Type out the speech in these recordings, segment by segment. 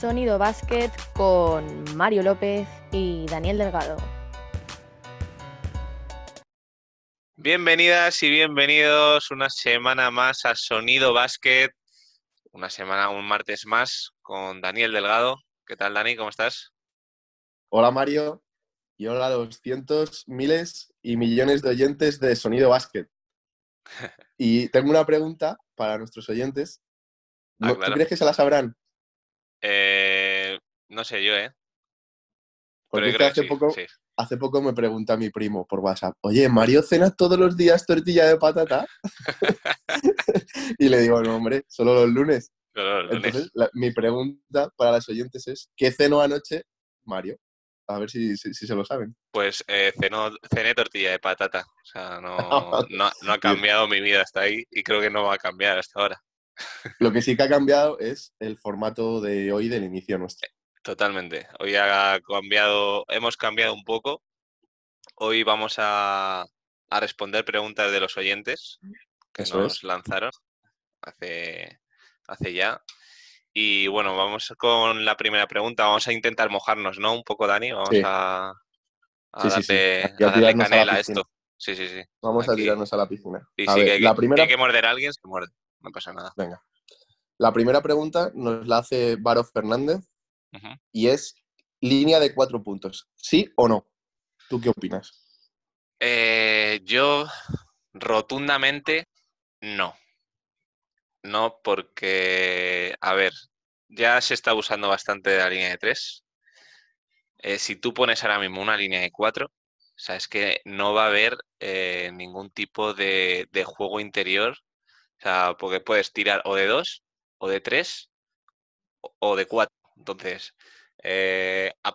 Sonido Basket con Mario López y Daniel Delgado. Bienvenidas y bienvenidos una semana más a Sonido Basket, una semana, un martes más con Daniel Delgado. ¿Qué tal, Dani? ¿Cómo estás? Hola, Mario. Y hola a los cientos, miles y millones de oyentes de Sonido Basket. Y tengo una pregunta para nuestros oyentes. Ah, ¿No- claro. ¿Tú crees que se la sabrán? Eh, no sé yo, ¿eh? Porque Pero hace, sí, poco, sí. hace poco me pregunta mi primo por WhatsApp, oye, ¿Mario cena todos los días tortilla de patata? y le digo, no, hombre, solo los lunes. Pero los lunes. Entonces, la- mi pregunta para los oyentes es, ¿qué cenó anoche Mario? A ver si, si- si se lo saben. Pues eh, cenó- cené tortilla de patata. O sea, no, no, no ha cambiado mi vida hasta ahí y creo que no va a cambiar hasta ahora. Lo que sí que ha cambiado es el formato de hoy del inicio nuestro. Totalmente. Hoy ha cambiado, hemos cambiado un poco. Hoy vamos a, a responder preguntas de los oyentes que Eso nos es. lanzaron hace, hace ya. Y bueno, vamos con la primera pregunta. Vamos a intentar mojarnos, ¿no? Un poco, Dani. Vamos Sí. a, a Sí, darle, a darle canela a esto. Sí, sí, sí. Vamos a tirarnos a la piscina. A sí, ver, que hay, la primera, que hay que morder a alguien, se muerde. No pasa nada. venga. La primera pregunta nos la hace Varo Fernández y es línea de cuatro puntos. ¿Sí o no? ¿Tú qué opinas? Eh, yo rotundamente no. No, porque, a ver, ya se está usando bastante de la línea de tres. Eh, si tú pones ahora mismo una línea de cuatro, o sea, es que no va a haber eh, ningún tipo de, de juego interior. O sea, porque puedes tirar o de dos, o de tres, o- de cuatro. Entonces,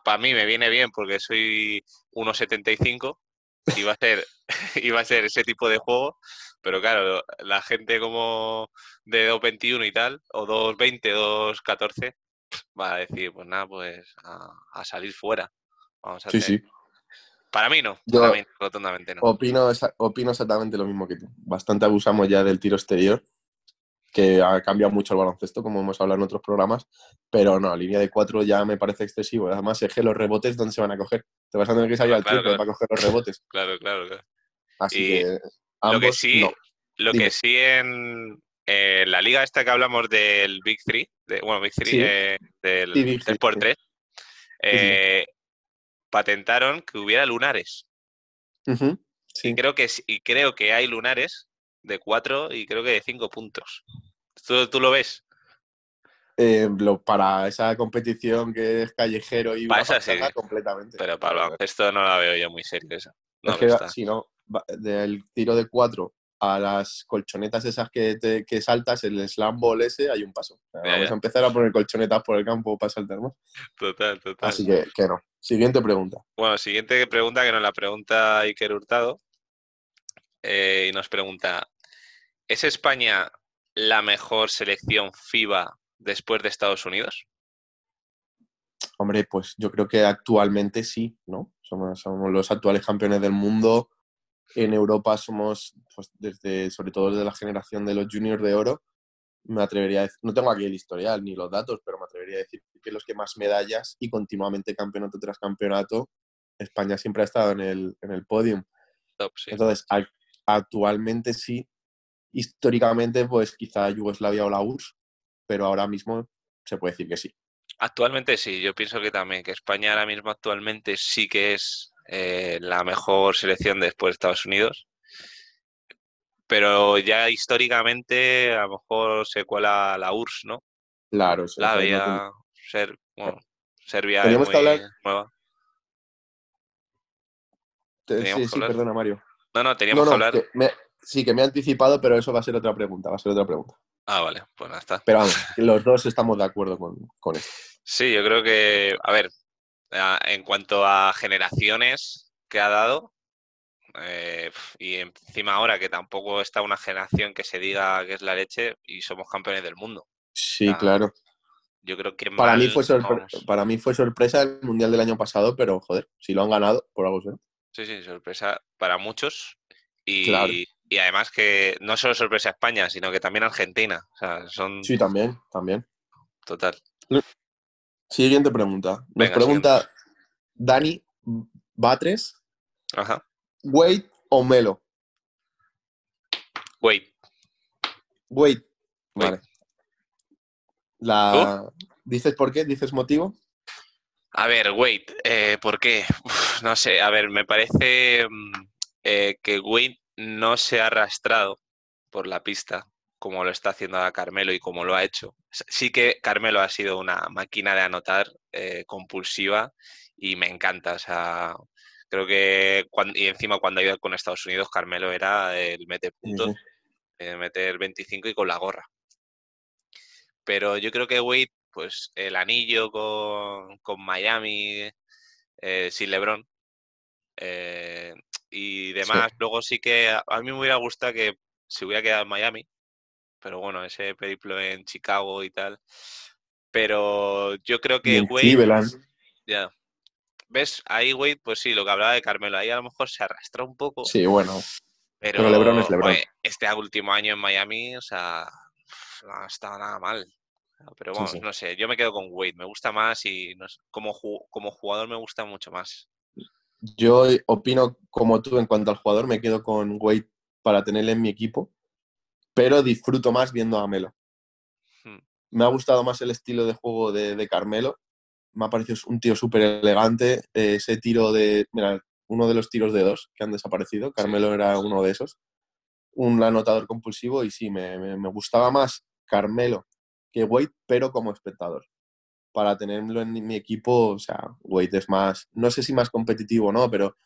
para mí me viene bien porque soy 1,75 y va a ser, va a ser ese tipo de juego. Pero claro, la gente como de 2.21 y tal, o 2.20, 2.14, va a decir, pues nada, pues a, a salir fuera. Vamos a Sí, hacer- sí. Para mí no, Yo- para mí no, rotundamente no. Opino, opino exactamente lo mismo que tú. Bastante abusamos ya del tiro exterior, que ha cambiado mucho el baloncesto, como hemos hablado en otros programas, pero no, línea de cuatro ya me parece excesivo. Además, es que los rebotes, ¿dónde se van a coger? Te vas a tener que salir Ah, al claro, triple claro. para coger los rebotes. Claro, claro, claro. Así Y que Lo que sí, no. lo Dime. que sí en eh, la liga esta que hablamos del Big Three, de, bueno, Big Three, Sí. eh, del Sí, Big 3 Three, por sí. 3 eh, patentaron que hubiera lunares. Sí. Y creo que y creo que hay lunares de 4 y creo que de 5 puntos. ¿Tú, tú lo ves? Eh, lo- para esa competición que es callejero y Para esa sí, completamente. Pero para esto no la veo yo muy serio eso. No es que si no, del tiro de cuatro a las colchonetas esas que, te- que saltas, el slam ball ese, hay un paso. O sea, Ya, vamos a empezar a poner colchonetas por el campo para saltar más. Total, total. Así que, que no. Siguiente pregunta. Bueno, siguiente pregunta que nos la pregunta Iker Hurtado. eh, y nos pregunta: ¿Es España la mejor selección FIBA después de Estados Unidos? Hombre, pues yo creo que actualmente sí, ¿no? Somos, somos los actuales campeones del mundo. En Europa somos, pues desde, sobre todo desde la generación de los juniors de oro, me atrevería a decir, no tengo aquí el historial ni los datos, pero me atrevería a decir que los que más medallas y continuamente campeonato tras campeonato, España siempre ha estado en el, en el podium. Top, sí. Entonces, ac- actualmente sí, históricamente, pues quizá Yugoslavia o la URSS, pero ahora mismo se puede decir que sí. Actualmente sí, yo pienso que también, que España ahora mismo actualmente sí que es eh, la mejor selección después de Estados Unidos. Pero ya históricamente a lo mejor se cuela la URSS, ¿no? Claro, eso, La eso no tiene- había Ser, bueno, Serbia es Teníamos que muy hablar- nueva. Te- teníamos Sí, sí, hablar. perdona, Mario. No, no, teníamos No, que hablar. que me- sí, que me he anticipado, pero eso va a ser otra pregunta, va a ser otra pregunta. Ah, vale, pues nada está. Pero vamos, los dos estamos de acuerdo con, con esto. Sí, yo creo que, a ver, en cuanto a generaciones que ha dado, eh, y encima ahora que tampoco está una generación que se diga que es la leche y somos campeones del mundo. Sí, Ah, claro. Yo creo que Para mí, fue no sorpre- vamos. para mí fue sorpresa el Mundial del año pasado, pero joder, si lo han ganado, por algo será. Sí, sí, sorpresa para muchos. Y, Claro. y además que no solo sorpresa España, sino que también Argentina. O sea, son Sí, también, también. total. Siguiente pregunta. Nos Venga, pregunta Dani Batres, Ajá. Wade o Melo. Wait. Wade. Wade. Vale. La... ¿Dices por qué? ¿Dices motivo? A ver, wait, eh, ¿por qué? Uf, no sé, a ver, me parece mm, eh, que Wade no se ha arrastrado por la pista como lo está haciendo a Carmelo y como lo ha hecho. Sí que Carmelo ha sido una máquina de anotar eh, compulsiva y me encanta. O sea, creo que cuan- y encima cuando ha ido con Estados Unidos, Carmelo era el mete Sí, puntos, sí. eh, meter 25 y con la gorra. Pero yo creo que Wade, pues el anillo con, con Miami, eh, sin LeBron eh, y demás. Luego sí que a, a mí me hubiera gustado que se hubiera quedado en Miami, pero bueno, ese periplo en Chicago y tal. Pero yo creo que Wade, ya. ¿Ves? Ahí Wade, pues sí, lo que hablaba de Carmelo, ahí a lo mejor se arrastra un poco, Sí, bueno. pero, pero LeBron es LeBron. este último año en Miami, o sea, no ha estado nada mal. Pero Sí, sí. no sé, yo me quedo con Wade, me gusta más y no sé, como, ju- como jugador me gusta mucho más. Yo opino como tú en cuanto al jugador, me quedo con Wade para tenerle en mi equipo, pero disfruto más viendo a Melo. Hmm. Me ha gustado más el estilo de juego de, de Carmelo. Me ha parecido un tío súper elegante. Eh, ese tiro de. Mira, uno de los tiros de dos que han desaparecido. Carmelo era uno de esos. Un anotador compulsivo y sí, me, me- me gustaba más Carmelo que Wade, pero como espectador. Para tenerlo en mi equipo, o sea, Wade es más. No sé si más competitivo o no, pero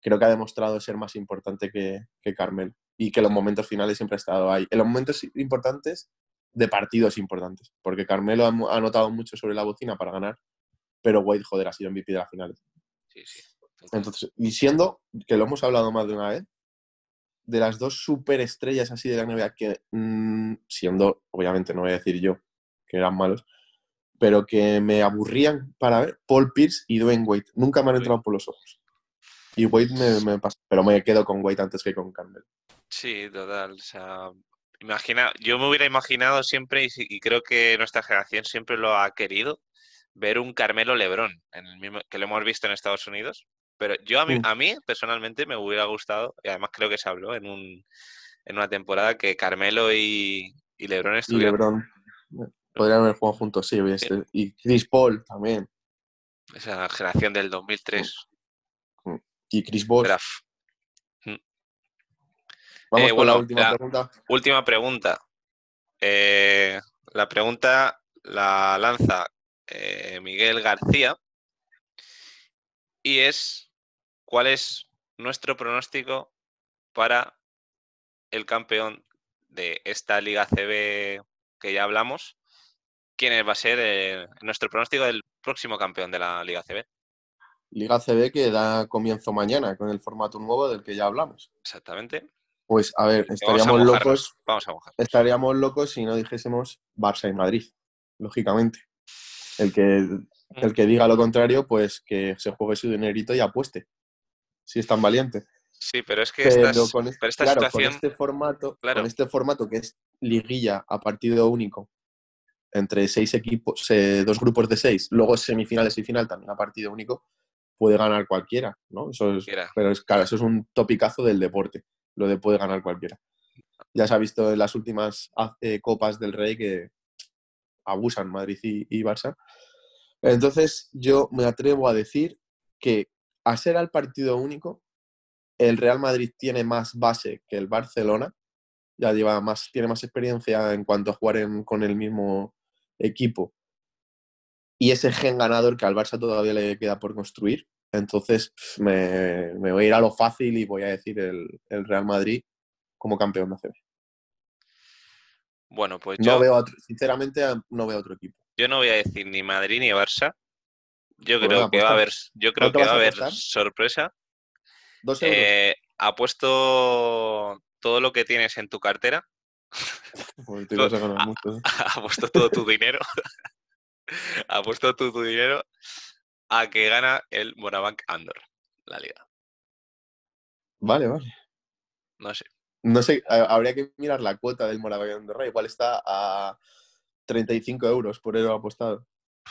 creo que ha demostrado ser más importante que, que Carmelo. Y que en los momentos finales siempre ha estado ahí. En los momentos importantes de partidos importantes. Porque Carmelo ha, ha anotado mucho sobre la bocina para ganar, pero Wade, joder, ha sido MVP de las finales. Sí, sí. Entonces, y siendo, que lo hemos hablado más de una vez, de las dos superestrellas así de la NBA que, mm, siendo, obviamente no voy a decir yo que eran malos, pero que me aburrían para ver, Paul Pierce y Dwayne Wade. Nunca me han entrado por los ojos. Y Wade me, me pasa, pero me quedo con Wade antes que con Carmelo. Sí, total. O sea, imagina, yo me hubiera imaginado siempre, y, sí- y creo que nuestra generación siempre lo ha querido, ver un Carmelo Lebrón, en el mismo, que lo hemos visto en Estados Unidos. Pero yo a mí, Mm. a mí personalmente me hubiera gustado, y además creo que se habló en, un, en una temporada que Carmelo y, y Lebrón Y estuvieran LeBron. Podrían haber jugado juntos, sí. este- Y Chris Paul también. esa generación del 2003. Y Chris Bosh. Draft. Vamos Eh, con la bueno, última la- pregunta. Última pregunta. Eh, la pregunta la lanza eh, Miguel García y es ¿cuál es nuestro pronóstico para el campeón de esta Liga CB que ya hablamos? ¿Quién va a ser nuestro pronóstico del próximo campeón de la Liga CB? Liga CB que da comienzo mañana con el formato nuevo del que ya hablamos. Exactamente. Pues a ver, Vamos a estaríamos locos, Vamos a mojar. estaríamos locos si no dijésemos Barça y Madrid, lógicamente. El que, el que diga lo contrario, pues que se juegue su dinerito y apueste. Si es tan valiente. Sí, pero es que Pero con, este, pero esta claro, situación- con este formato, claro. con este formato que es liguilla a partido único entre seis equipos, eh, dos grupos de seis, luego semifinales y final también a partido único, puede ganar cualquiera, ¿no? Eso es, pero es claro, eso es un topicazo del deporte, lo de puede ganar cualquiera. Ya se ha visto en las últimas eh, copas del Rey que abusan Madrid y, y Barça. Entonces, yo me atrevo a decir que a ser al partido único, el Real Madrid tiene más base que el Barcelona, ya lleva más, tiene más experiencia en cuanto a jugar en- con el mismo equipo. Y ese gen ganador que al Barça todavía le queda por construir. Entonces me, me voy a ir a lo fácil y voy a decir el, el Real Madrid como campeón de ACB. Bueno, pues No yo, veo otro- sinceramente no veo otro equipo. yo no voy a decir ni Madrid ni Barça. Yo Pues creo que va a haber, yo creo ¿Cuánto que vas va a a haber apostar? sorpresa. Dos euros. Eh, apuesto todo lo que tienes en tu cartera. Joder, te ibas a ganar mucho, ¿eh? Apuesto todo tu dinero. Apuesto todo tu dinero a que gana el Morabank Andor, la liga. Vale, vale. No sé. No sé, ha- habría que mirar la cuota del de Rey. Igual está a 35 euros por euro apostado.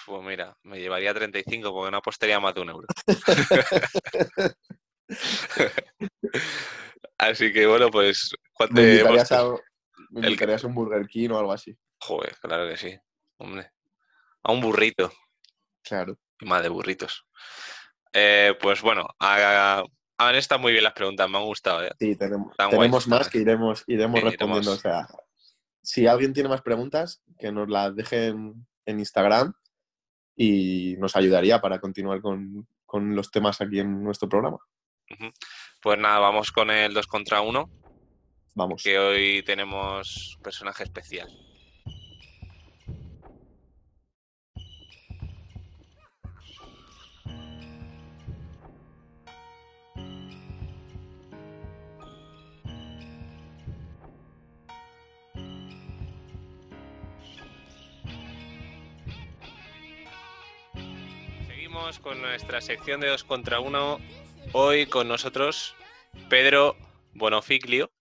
Pues mira, me llevaría 35 porque no apostaría más de un euro. Así que bueno, pues. ¿cuánto Me invitarías, a, me el- invitarías a un Burger King o algo así. Joder, claro que sí. Hombre. A un burrito. Claro. Más de burritos. Eh, pues bueno, a- han estado muy bien las preguntas, me han gustado. ¿eh? Sí, tenemos, más que iremos, iremos Sí, respondiendo. iremos. O sea, si alguien tiene más preguntas, que nos las dejen en Instagram y nos ayudaría para continuar con, con los temas aquí en nuestro programa. Pues nada, vamos con el 2 contra 1, Vamos. que hoy tenemos personaje especial. Con nuestra sección de 2 contra 1. Hoy con nosotros Pedro Bonofiglio,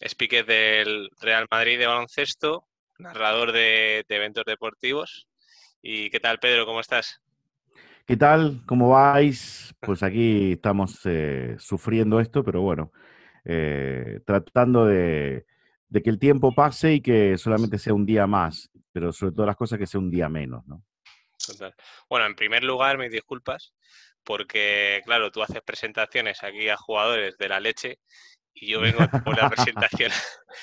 speaker del Real Madrid de baloncesto, narrador de, eventos deportivos. ¿Y qué tal, Pedro? ¿Cómo estás? ¿Qué tal? ¿Cómo vais? Pues aquí estamos eh, sufriendo esto, pero bueno, eh, tratando de, de que el tiempo pase y que solamente sea un día más, pero sobre todas las cosas que sea un día menos, ¿no? Total. Bueno, en primer lugar, mis disculpas, porque, claro, tú haces presentaciones aquí a jugadores de la leche y yo vengo por la presentación.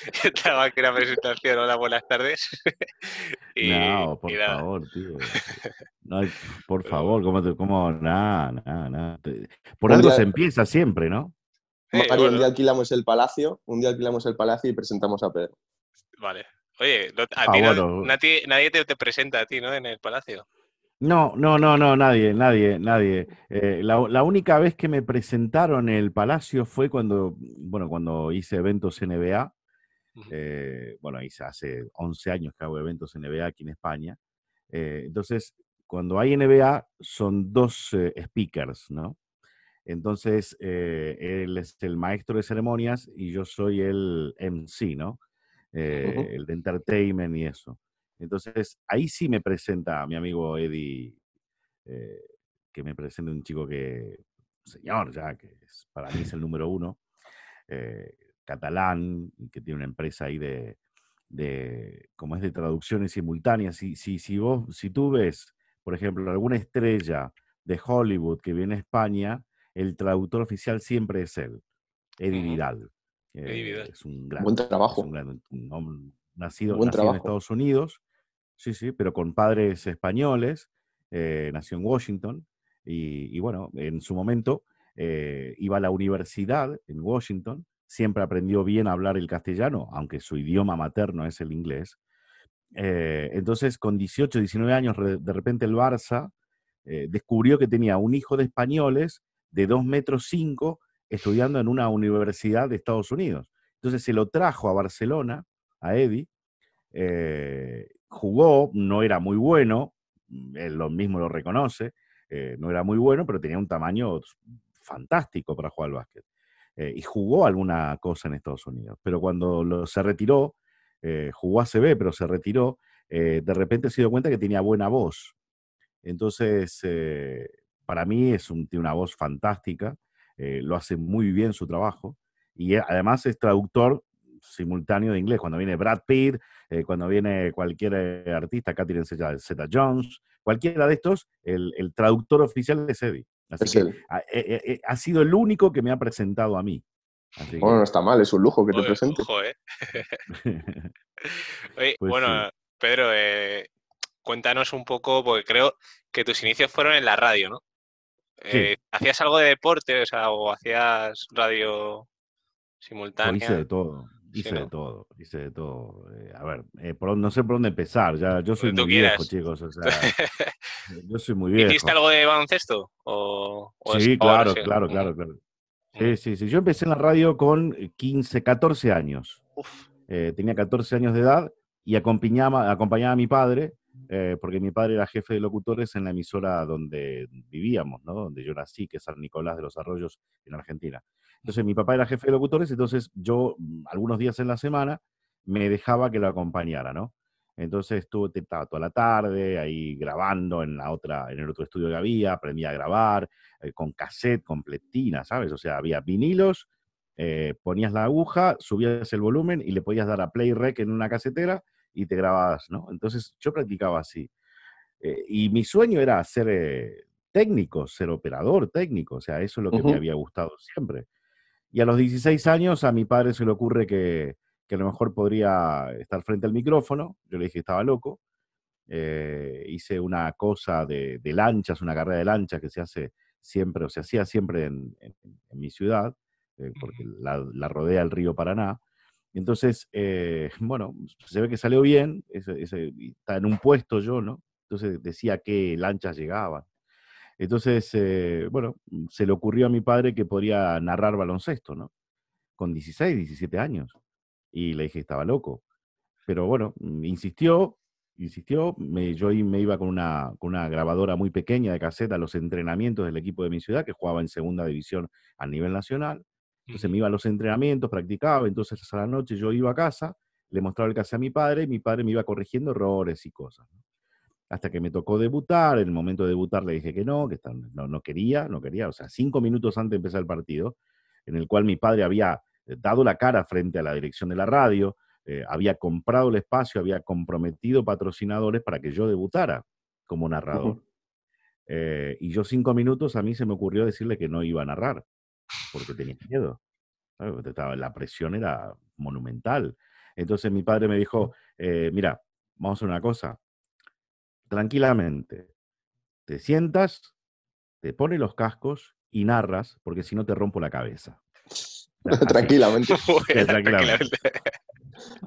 Estaba aquí la presentación, hola, buenas tardes. y, no, por y nada. favor, tío. No, por favor, ¿cómo te, cómo? Nada, nada, nada. Te- Por algo se empieza siempre, ¿no? Mario, bueno, un día alquilamos el palacio, un día alquilamos el palacio y presentamos a Pedro. Vale. Oye, a Ah, ti no- bueno. nadie, nadie te, te presenta a ti, ¿no? En el palacio. No, no, no, no, nadie, nadie, nadie. Eh, la, la única vez que me presentaron en el Palacio fue cuando, bueno, cuando hice eventos NBA. Eh, bueno, hice hace 11 años que hago eventos NBA aquí en España. Eh, entonces, cuando hay NBA, son dos eh, speakers, ¿no? Entonces, eh, él es el maestro de ceremonias y yo soy el MC, ¿no? Eh. El de entertainment y eso. Entonces, ahí sí me presenta mi amigo Eddie, eh, que me presenta un chico que, señor, ya, que es- para mí es el número uno, eh, catalán, y que tiene una empresa ahí de, de, como es de traducciones simultáneas. Si, si, si, vos, si tú ves, por ejemplo, alguna estrella de Hollywood que viene a España, el traductor oficial siempre es él, Eddie. Vidal. Eddie Vidal. Es un gran, Buen es trabajo. un gran- un hombre nacido, Buen nacido en. Estados Unidos, sí, sí, pero con padres españoles, eh, nació en Washington y, bueno, en su momento eh, iba a la universidad en Washington, siempre aprendió bien a hablar el castellano, aunque su idioma materno es el inglés. Eh, entonces, con 18, 19 años, de repente el Barça descubrió que tenía un hijo de españoles de 2 metros 5 estudiando en una universidad de Estados Unidos. Entonces se lo trajo a Barcelona, a Eddie, jugó, no era muy bueno, mm, él lo mismo lo reconoce, eh, no era muy bueno, pero tenía un tamaño fantástico para jugar al básquet. Eh, y jugó alguna cosa en Estados Unidos. Pero cuando lo- se retiró, eh, jugó ACB, pero se retiró, eh, de repente se dio cuenta que tenía buena voz. Entonces, para mí es una voz fantástica, lo hace muy bien su trabajo y además es traductor simultáneo de inglés. Cuando viene Brad Pitt, eh, cuando viene cualquier eh, artista, acá tienen Zeta Zeta Jones, cualquiera de estos, el, el traductor oficial es Eddie. Así Es que él. ha, eh, ha sido el único que me ha presentado a mí. Así que- Bueno, no está mal, es un lujo que te presente. ojo, ¿eh? Oye, Pues bueno, sí. Pedro, eh, cuéntanos un poco, porque creo que tus inicios fueron en la radio, ¿no? Sí. Eh, ¿Hacías algo de deporte, o sea, o hacías radio Yo simultánea? hice de todo, Sí, hice de ¿no? todo, hice de todo. Eh, a ver, eh, por no sé por dónde empezar, ya, yo soy muy viejo, quieras. chicos, o sea, yo soy muy viejo. ¿Hiciste algo de baloncesto? O, o Sí, claro, claro, Ujú, claro, claro. Sí, sí, sí. Yo empecé en la radio con 15, 14 años. Eh, tenía 14 años de edad y acompañaba, acompañaba a mi padre, eh, porque mi padre era jefe de locutores en la emisora donde vivíamos, ¿no? Donde yo nací, que es San Nicolás de los Arroyos, en Argentina. Entonces, mi papá era jefe de locutores, entonces yo, mm, algunos días en la semana, me dejaba que lo acompañara, ¿no? Entonces estuve, estaba toda la tarde ahí grabando en la otra, en el otro estudio que había, aprendí a grabar eh, con cassette, con pletina, ¿sabes? O sea, había vinilos, eh, ponías la aguja, subías el volumen y le podías dar a play rec en una casetera y te grababas, ¿no? Entonces yo practicaba así. Eh, y mi sueño era ser técnico, ser operador técnico, o sea, eso es lo que me había gustado siempre. Y a los 16 años a mi padre se le ocurre que, que a lo mejor podría estar frente al micrófono. Yo le dije que estaba loco. Eh, hice una cosa de, lanchas, una carrera de lanchas que se hace siempre, o se hacía siempre en, mi ciudad, eh, porque la, rodea el río Paraná. Entonces, eh, bueno, se ve que salió bien, está en un puesto yo, ¿no? Entonces decía que lanchas llegaban. Entonces, bueno, se le ocurrió a mi padre que podría narrar baloncesto, ¿no? Con 16, 17 años y le dije que estaba loco. Pero bueno, mm, insistió, insistió, me, yo me iba con una, con una grabadora muy pequeña de caseta a los entrenamientos del equipo de mi ciudad, que jugaba en segunda división a nivel nacional. Entonces me iba a los entrenamientos, practicaba, entonces a la noche yo iba a casa, le mostraba el cassette a mi padre y mi padre me iba corrigiendo errores y cosas. Hasta que me tocó debutar, en el momento de debutar le dije que no, que no, no quería, no quería, o sea, cinco minutos antes de empezar el partido, en el cual mi padre había eh, dado la cara frente a la dirección de la radio, eh, había comprado el espacio, había comprometido patrocinadores para que yo debutara como narrador. Eh, y yo cinco minutos a mí se me ocurrió decirle que no iba a narrar, porque tenía miedo. La presión era monumental. Entonces mi padre me dijo, mira, vamos a hacer una cosa, tranquilamente, te sientas, te pones los cascos y narras, porque si no te rompo la cabeza. tranquilamente.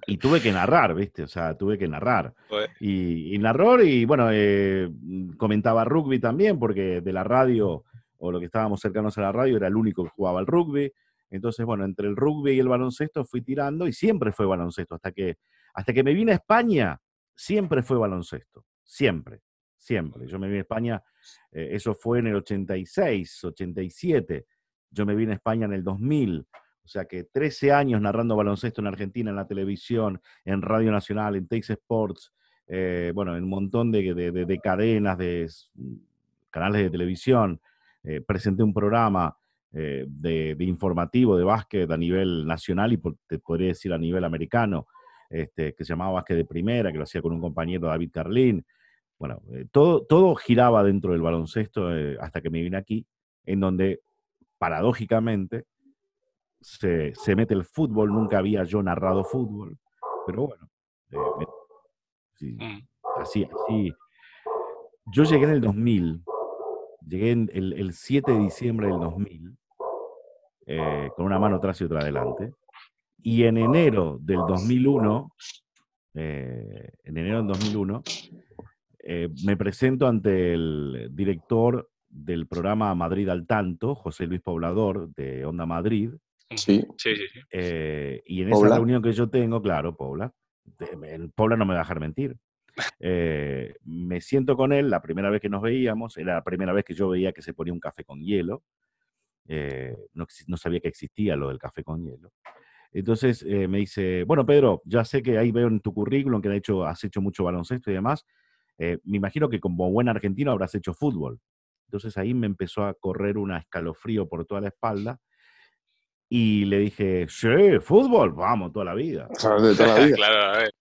Y tuve que narrar, ¿viste? O sea, tuve que narrar. Y, y, narró y, bueno, eh, comentaba rugby también, porque de la radio, o lo que estábamos cercanos a la radio, era el único que jugaba al rugby. Entonces, bueno, entre el rugby y el baloncesto fui tirando y siempre fue baloncesto. Hasta que, hasta que me vine a España, siempre fue baloncesto. Siempre, siempre. Yo me vine a España, eh, eso fue en el 86, 87. Yo me vine a España en el 2000. O sea que 13 años narrando baloncesto en Argentina, en la televisión, en Radio Nacional, en Tex Sports, eh, bueno, en un montón de, cadenas, de canales de televisión. Eh, presenté un programa eh, de, informativo de básquet a nivel nacional y te podría decir a nivel americano, este, que se llamaba Básquet de Primera, que lo hacía con un compañero David Carlín. Bueno, todo, todo giraba dentro del baloncesto hasta que me vine aquí, en donde paradójicamente se, mete el fútbol, nunca había yo narrado fútbol, pero bueno, eh, mm. así, así. Yo llegué en el 2000, llegué el, el 7 de diciembre del 2000, eh, con una mano atrás y otra adelante, y en enero del 2001, eh, en enero del 2001, me presento ante el director del programa Madrid al Tanto, José Luis Poblador, de Onda Madrid. Sí, sí, sí. Eh, y en esa reunión que yo tengo, claro, Pobla, Pobla no me va a dejar mentir. Eh, me siento con él, la primera vez que nos veíamos, era la primera vez que yo veía que se ponía un café con hielo. Eh, no, no, sabía que existía lo del café con hielo. Entonces me dice, bueno, Pedro, ya sé que ahí veo en tu currículum que has hecho, has hecho mucho baloncesto y demás. Me imagino que como buen argentino habrás hecho fútbol. Entonces ahí me empezó a correr un escalofrío por toda la espalda y le dije, sí, fútbol, vamos, toda la vida.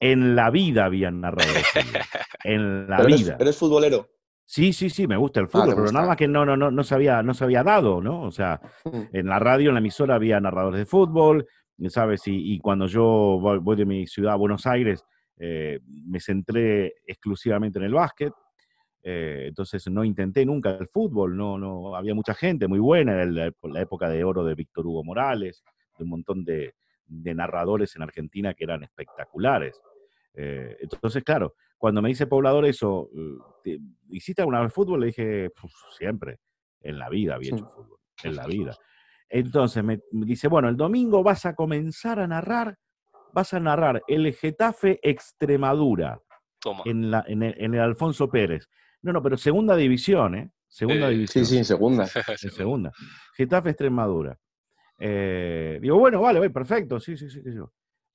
En la vida habían narrado En la vida. Eres, futbolero? Sí, sí, sí, me gusta el fútbol, pero nada más que no, no, no, no, se había, no se había dado, ¿no? O sea, mm. en la radio, en la emisora había narradores de fútbol, ¿sabes? Y, cuando yo voy, de mi ciudad a Buenos Aires, eh, me centré exclusivamente en el básquet. Eh, entonces no intenté nunca el fútbol, no, no, había mucha gente muy buena, en la, época de oro de Víctor Hugo Morales, de un montón de, narradores en Argentina que eran espectaculares. Eh, entonces, claro, cuando me dice poblador eso, ¿hiciste alguna vez fútbol? Le dije, siempre, en la vida había hecho fútbol, en la vida. Entonces me, dice, bueno, el domingo vas a comenzar a narrar, vas a narrar el Getafe Extremadura En, la, en el Alfonso Pérez. No, no, pero segunda división, ¿eh? Segunda división. Sí, sí, segunda. en segunda. Getafe Extremadura. Eh, digo, bueno, vale, perfecto, sí, sí, sí.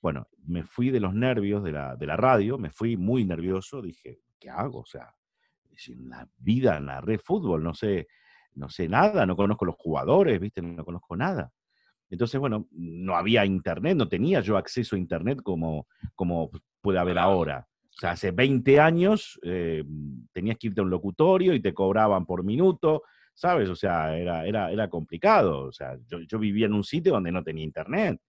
Bueno, me fui de los nervios de la, de la radio, me fui muy nervioso, dije, ¿qué hago? O sea, en la vida narré fútbol, no sé, no sé nada, no conozco los jugadores, ¿viste? No conozco nada. Entonces, bueno, no había internet, no tenía yo acceso a internet como, como puede haber ahora. O sea, hace 20 años eh, tenías que irte a un locutorio y te cobraban por minuto, ¿sabes? O sea, era, era, era complicado. O sea, yo, yo vivía en un sitio donde no tenía internet.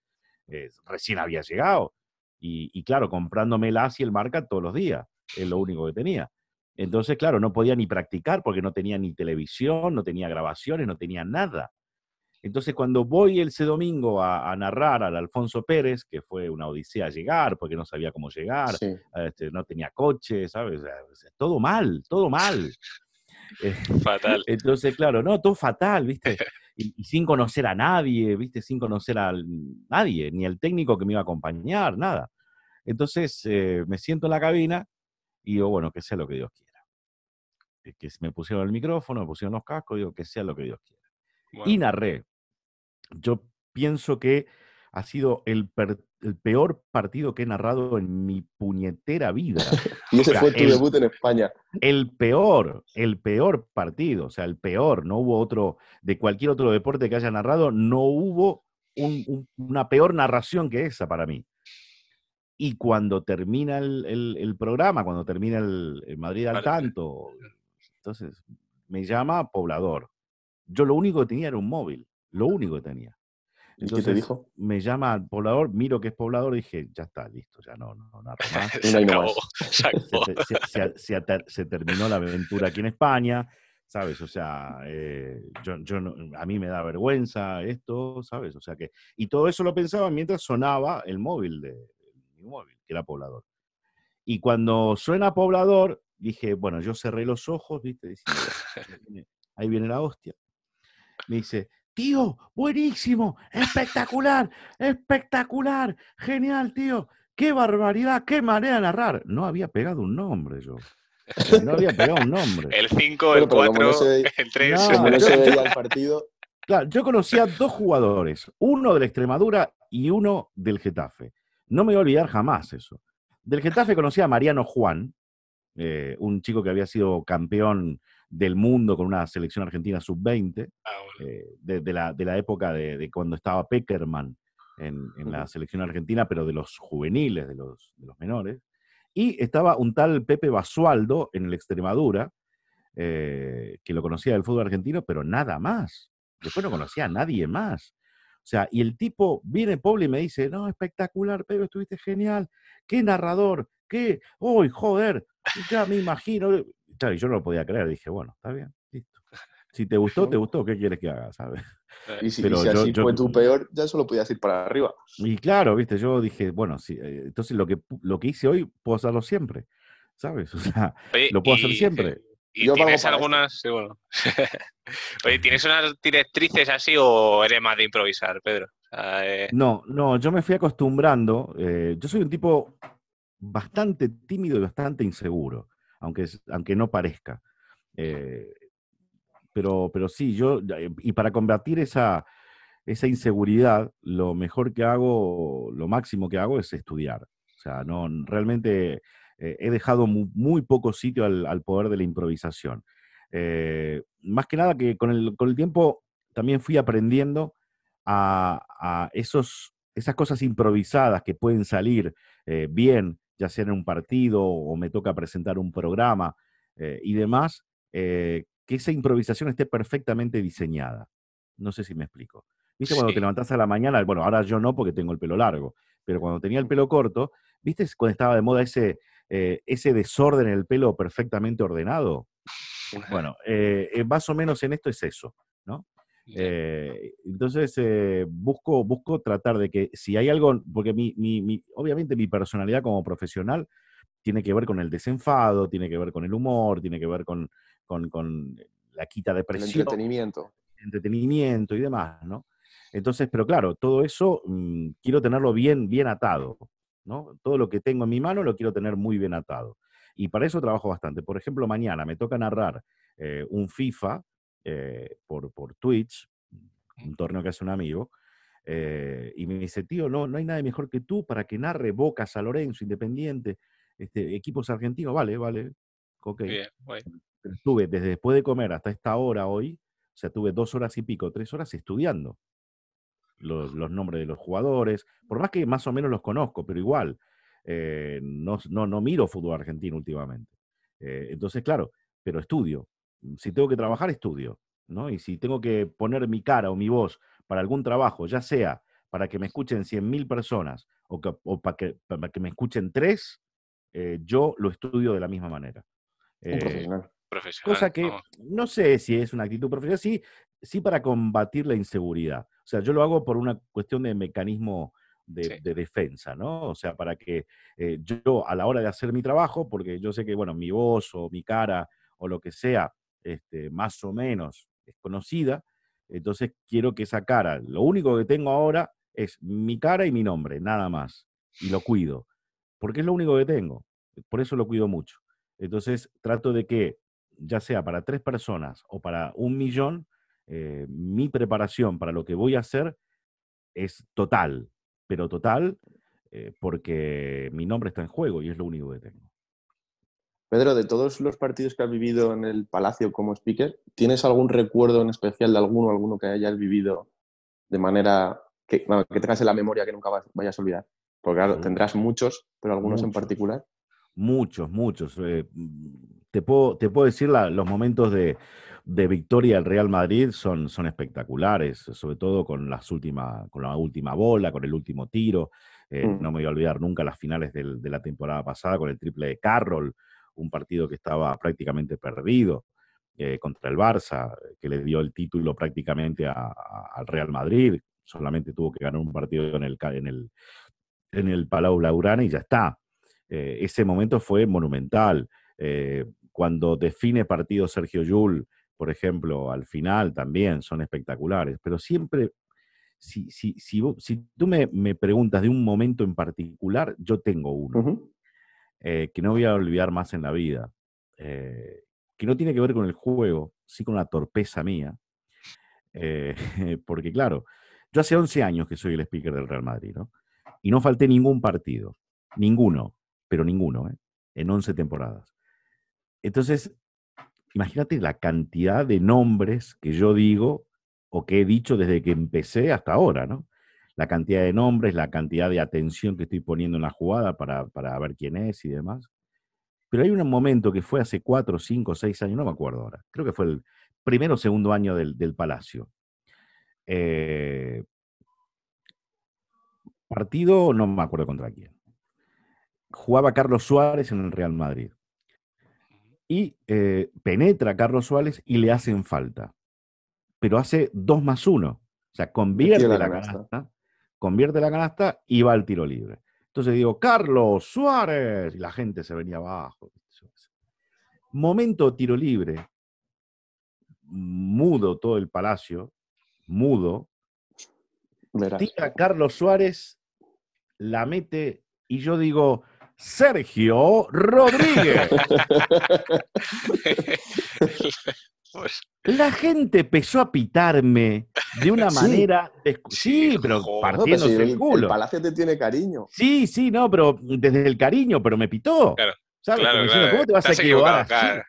eh, recién había llegado. Y, y claro, comprándome el AS y el marca todos los días. Es lo único que tenía. Entonces, claro, no podía ni practicar porque no tenía ni televisión, no tenía grabaciones, no tenía nada. Entonces, cuando voy ese domingo a, a narrar al Alfonso Pérez, que fue una odisea llegar, porque no sabía cómo llegar, Sí. este, no tenía coche, ¿sabes? Todo mal, todo mal. Eh, Fatal. entonces, claro, no, todo fatal, ¿viste? Y, y sin conocer a nadie, ¿viste? Sin conocer a nadie, ni al técnico que me iba a acompañar, nada. Entonces, eh, me siento en la cabina y digo, bueno, que sea lo que Dios quiera. Eh, Que me pusieron el micrófono, me pusieron los cascos, digo, que sea lo que Dios quiera. Y narré. Yo pienso que ha sido el, per- el peor partido que he narrado en mi puñetera vida. Y ese O sea, fue tu el- debut en España. El peor, el peor partido, o sea, el peor. No hubo otro, de cualquier otro deporte que haya narrado, no hubo un- un- una peor narración que esa para mí. Y cuando termina el, programa, cuando termina el, el Madrid al Vale. tanto, entonces me llama poblador. Yo lo único que tenía era un móvil, lo único que tenía. ¿Y qué te dijo? me llama al poblador, miro que es poblador y dije, ya está, listo, ya no, no, narro más. Se acabó. Se acabó. se, se- se- terminó la aventura aquí en España, ¿sabes? O sea, eh, yo, yo a mí me da vergüenza esto, ¿sabes? O sea que, y todo eso lo pensaba mientras sonaba el móvil de mi móvil, que era poblador. Y cuando suena poblador, dije, bueno, yo cerré los ojos, ¿viste? Diciendo, ahí viene la hostia. Me dice, tío, buenísimo, espectacular, espectacular, genial, tío, qué barbaridad, qué manera de narrar. No había pegado un nombre yo. Sea, No había pegado un nombre. El 5, Bueno, el pero como 4, no se- el 3. No, no yo- se veía el partido, Claro, yo conocía dos jugadores, uno de la Extremadura y uno del Getafe. No me voy a olvidar jamás eso. Del Getafe conocía a Mariano Juan, eh, un chico que había sido campeón del mundo con una selección argentina sub-20, Ah, bueno. eh, de, de la, de la época de, de cuando estaba Peckerman en, en la selección argentina, pero de los juveniles, de los, de los menores. Y estaba un tal Pepe Basualdo en el Extremadura, eh, que lo conocía del fútbol argentino, pero nada más. Después no conocía a nadie más. O sea, y el tipo viene Poble y me dice, no, espectacular, Pedro, estuviste genial, qué narrador, qué, uy, joder, ya me imagino. Claro, y yo no lo podía creer, dije, bueno, está bien, listo. Si te gustó, te gustó, ¿qué quieres que haga? ¿sabes? y si, y Pero si yo- así yo- fue tu peor, ya solo podías ir para arriba. Y claro, viste, yo dije, bueno, sí, eh, entonces lo que, lo que hice hoy puedo hacerlo siempre, ¿sabes? O sea, Oye, lo puedo hacer y- siempre. ¿Y Yo tienes algunas? Sí, bueno. Oye, ¿tienes unas directrices así o eres más de improvisar, Pedro? O sea, eh, No, no, yo me fui acostumbrando. eh, yo soy un tipo bastante tímido y bastante inseguro, aunque, aunque no parezca. Eh, pero, pero sí, yo, eh, y para combatir esa, esa inseguridad, lo mejor que hago, lo máximo que hago es estudiar. O sea, no, realmente eh, he dejado mu- muy, poco sitio al, al poder de la improvisación. Más que nada que con el, con el tiempo también fui aprendiendo a, a esos, esas cosas improvisadas que pueden salir bien, ya sea en un partido o me toca presentar un programa eh, y demás, eh, que esa improvisación esté perfectamente diseñada. No sé si me explico. ¿Viste cuando Sí. te levantás a la mañana? Bueno, ahora yo no porque tengo el pelo largo, pero cuando tenía el pelo corto, ¿viste cuando estaba de moda ese, eh, ese desorden en el pelo perfectamente ordenado? Bueno, más o menos en esto es eso, ¿no? Eh, entonces, eh, busco, busco tratar de que si hay algo, porque mi, mi- mi- obviamente mi personalidad como profesional tiene que ver con el desenfado, tiene que ver con el humor, tiene que ver con, con- con la quita de El presión, entretenimiento. entretenimiento y demás, ¿no? Entonces, pero claro, todo eso mm, quiero tenerlo bien, bien atado, ¿no? Todo lo que tengo en mi mano lo quiero tener muy bien atado. Y para eso trabajo bastante. Por ejemplo, mañana me toca narrar eh, un FIFA eh, por, por Twitch, un torneo que hace un amigo. Eh, y me dice, tío, no, no hay nadie mejor que tú para que narre Boca, San Lorenzo, Independiente, este, equipos argentinos. Vale, vale. Ok. Bien. Pero estuve desde después de comer hasta esta hora hoy, o sea, tuve dos horas y pico, tres horas estudiando los, los nombres de los jugadores, por más que más o menos los conozco, pero igual, eh, no, no, no miro fútbol argentino últimamente. Eh, entonces, claro, pero estudio. Si tengo que trabajar, estudio. ¿no? Y si tengo que poner mi cara o mi voz para algún trabajo, ya sea para que me escuchen 100.000 personas o, que- o para, que, para que me escuchen tres, eh, yo lo estudio de la misma manera. Eh, profesional. Cosa que no sé si es una actitud profesional, sí, sí para combatir la inseguridad. O sea, yo lo hago por una cuestión de mecanismo de, Sí. de defensa, ¿no? O sea, para que eh, yo a la hora de hacer mi trabajo, porque yo sé que, bueno, mi voz o mi cara o lo que sea, este, más o menos es conocida, entonces quiero que esa cara, lo único que tengo ahora es mi cara y mi nombre, nada más. Y lo cuido, porque es lo único que tengo. Por eso lo cuido mucho. Entonces trato de que, ya sea para tres personas o para un millón, eh, mi preparación para lo que voy a hacer es total, pero total, eh, porque mi nombre está en juego y es lo único que tengo. Pedro, de todos los partidos que has vivido en el Palacio como speaker, ¿tienes algún recuerdo en especial de alguno, alguno que hayas vivido de manera que, bueno, que tengas en la memoria que nunca vas- vayas a olvidar? Porque claro, tendrás muchos, pero algunos en particular. Muchos, muchos. eh, te, puedo, te puedo decir, la- los momentos de, de victoria del Real Madrid son, son espectaculares, sobre todo con, las última, con la última bola, con el último tiro. Eh, Mm. No me voy a olvidar nunca las finales del- de la temporada pasada con el triple de Carroll, un partido que estaba prácticamente perdido eh, contra el Barça, que le dio el título prácticamente a- al Real Madrid. Solamente tuvo que ganar un partido en el, en el, en el Palau Blaugrana y ya está. Eh, ese momento fue monumental. Eh, cuando define partido Sergio Yul, por ejemplo, al final también son espectaculares, pero siempre, si, si, si, tú me, me preguntas de un momento en particular, yo tengo uno. Eh, que no voy a olvidar más en la vida, eh, que no tiene que ver con el juego, sí con la torpeza mía, eh, porque claro, yo hace 11 años que soy el speaker del Real Madrid, ¿no? Y no falté ningún partido, ninguno, pero ninguno, ¿eh? en 11 temporadas. Entonces, imagínate la cantidad de nombres que yo digo o que he dicho desde que empecé hasta ahora, ¿no? La cantidad de nombres, la cantidad de atención que estoy poniendo en la jugada para, para ver quién es y demás. Pero hay un momento que fue hace cuatro, cinco, seis años, no me acuerdo ahora. Creo que fue el primero o segundo año del, del Palacio. Eh, partido, no me acuerdo contra quién. Jugaba Carlos Suárez en el Real Madrid. Y eh, penetra a Carlos Suárez y le hacen falta. Pero hace dos más uno. O sea, convierte la la canasta. canasta, convierte la canasta y va al tiro libre. Entonces digo, Carlos Suárez. Y la gente se venía abajo. Momento tiro libre. Mudo todo el palacio. Mudo. Verás. Tira Carlos Suárez. La mete. Y yo digo, Sergio Rodríguez. Pues, La gente empezó a pitarme de una Sí. manera. descu- Sí, Sí, pero joder. No, pero si partiéndose el, el culo. el Palacio te tiene cariño. Sí, sí, no, pero desde el cariño, pero me pitó. Claro, ¿Sabes? claro, Como diciendo, claro. ¿Cómo te vas a equivocar claro.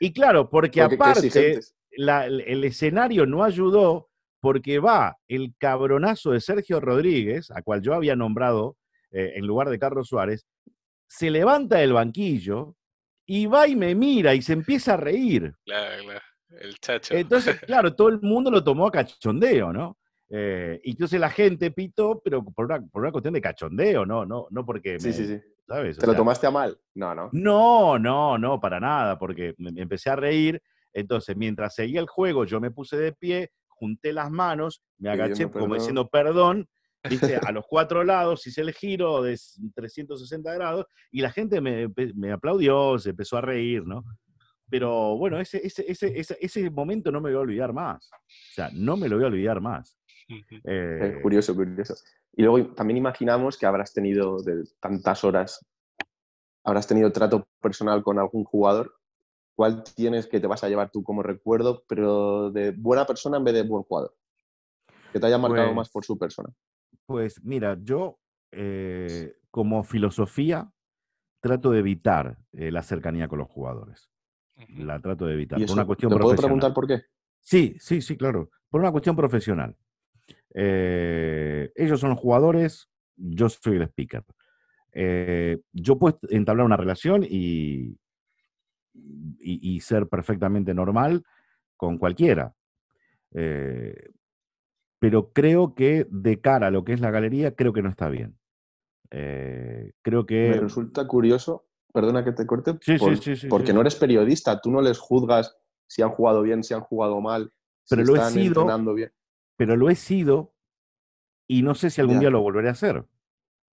Y claro, porque, aparte exigentes. la- el, el escenario no ayudó porque va el cabronazo de Sergio Rodríguez, a cual yo había nombrado eh, en lugar de Carlos Suárez, se levanta del banquillo y va y me mira y se empieza a reír. Claro, claro. El chacho. Entonces, claro, todo el mundo lo tomó a cachondeo, ¿no? Eh, y entonces la gente pitó, pero por una, por una cuestión de cachondeo, ¿no? No, no porque Sí, me- sí, sí. ¿sabes? O ¿Te lo sea, tomaste a mal? No, no. no, no, no, para nada, porque me, me empecé a reír. Entonces, mientras seguía el juego, yo me puse de pie, junté las manos, me agaché como perdón. diciendo perdón, viste, a los cuatro lados, hice el giro de s- 360 grados y la gente me, me aplaudió, se empezó a reír, ¿no? Pero bueno, ese, ese, ese, ese, ese momento no me lo voy a olvidar más. O sea, no me lo voy a olvidar más. Eh, Es curioso, curioso. Y luego también imaginamos que habrás tenido de tantas horas, habrás tenido trato personal con algún jugador. ¿Cuál tienes que te vas a llevar tú como recuerdo, pero de buena persona en vez de buen jugador? que te haya marcado Pues- más por su persona. Pues mira, yo eh, como filosofía trato de evitar eh, la cercanía con los jugadores. La trato de evitar. ¿Y Por eso, una cuestión ¿Te puedo preguntar por qué? Sí, sí, sí, claro. Por una cuestión profesional. Eh, ellos son los jugadores, yo soy el speaker. Eh, yo puedo entablar una relación y, y, y ser perfectamente normal con cualquiera. Eh, pero creo que de cara a lo que es la galería, creo que no está bien. Creo Me que... resulta curioso, perdona que te corte, Sí, sí, por- sí, sí, porque no eres periodista, tú no les juzgas si han jugado bien, si han jugado mal, Pero si lo he están sido entrenando bien. Pero lo he sido y no sé si algún Ya. día lo volveré a hacer.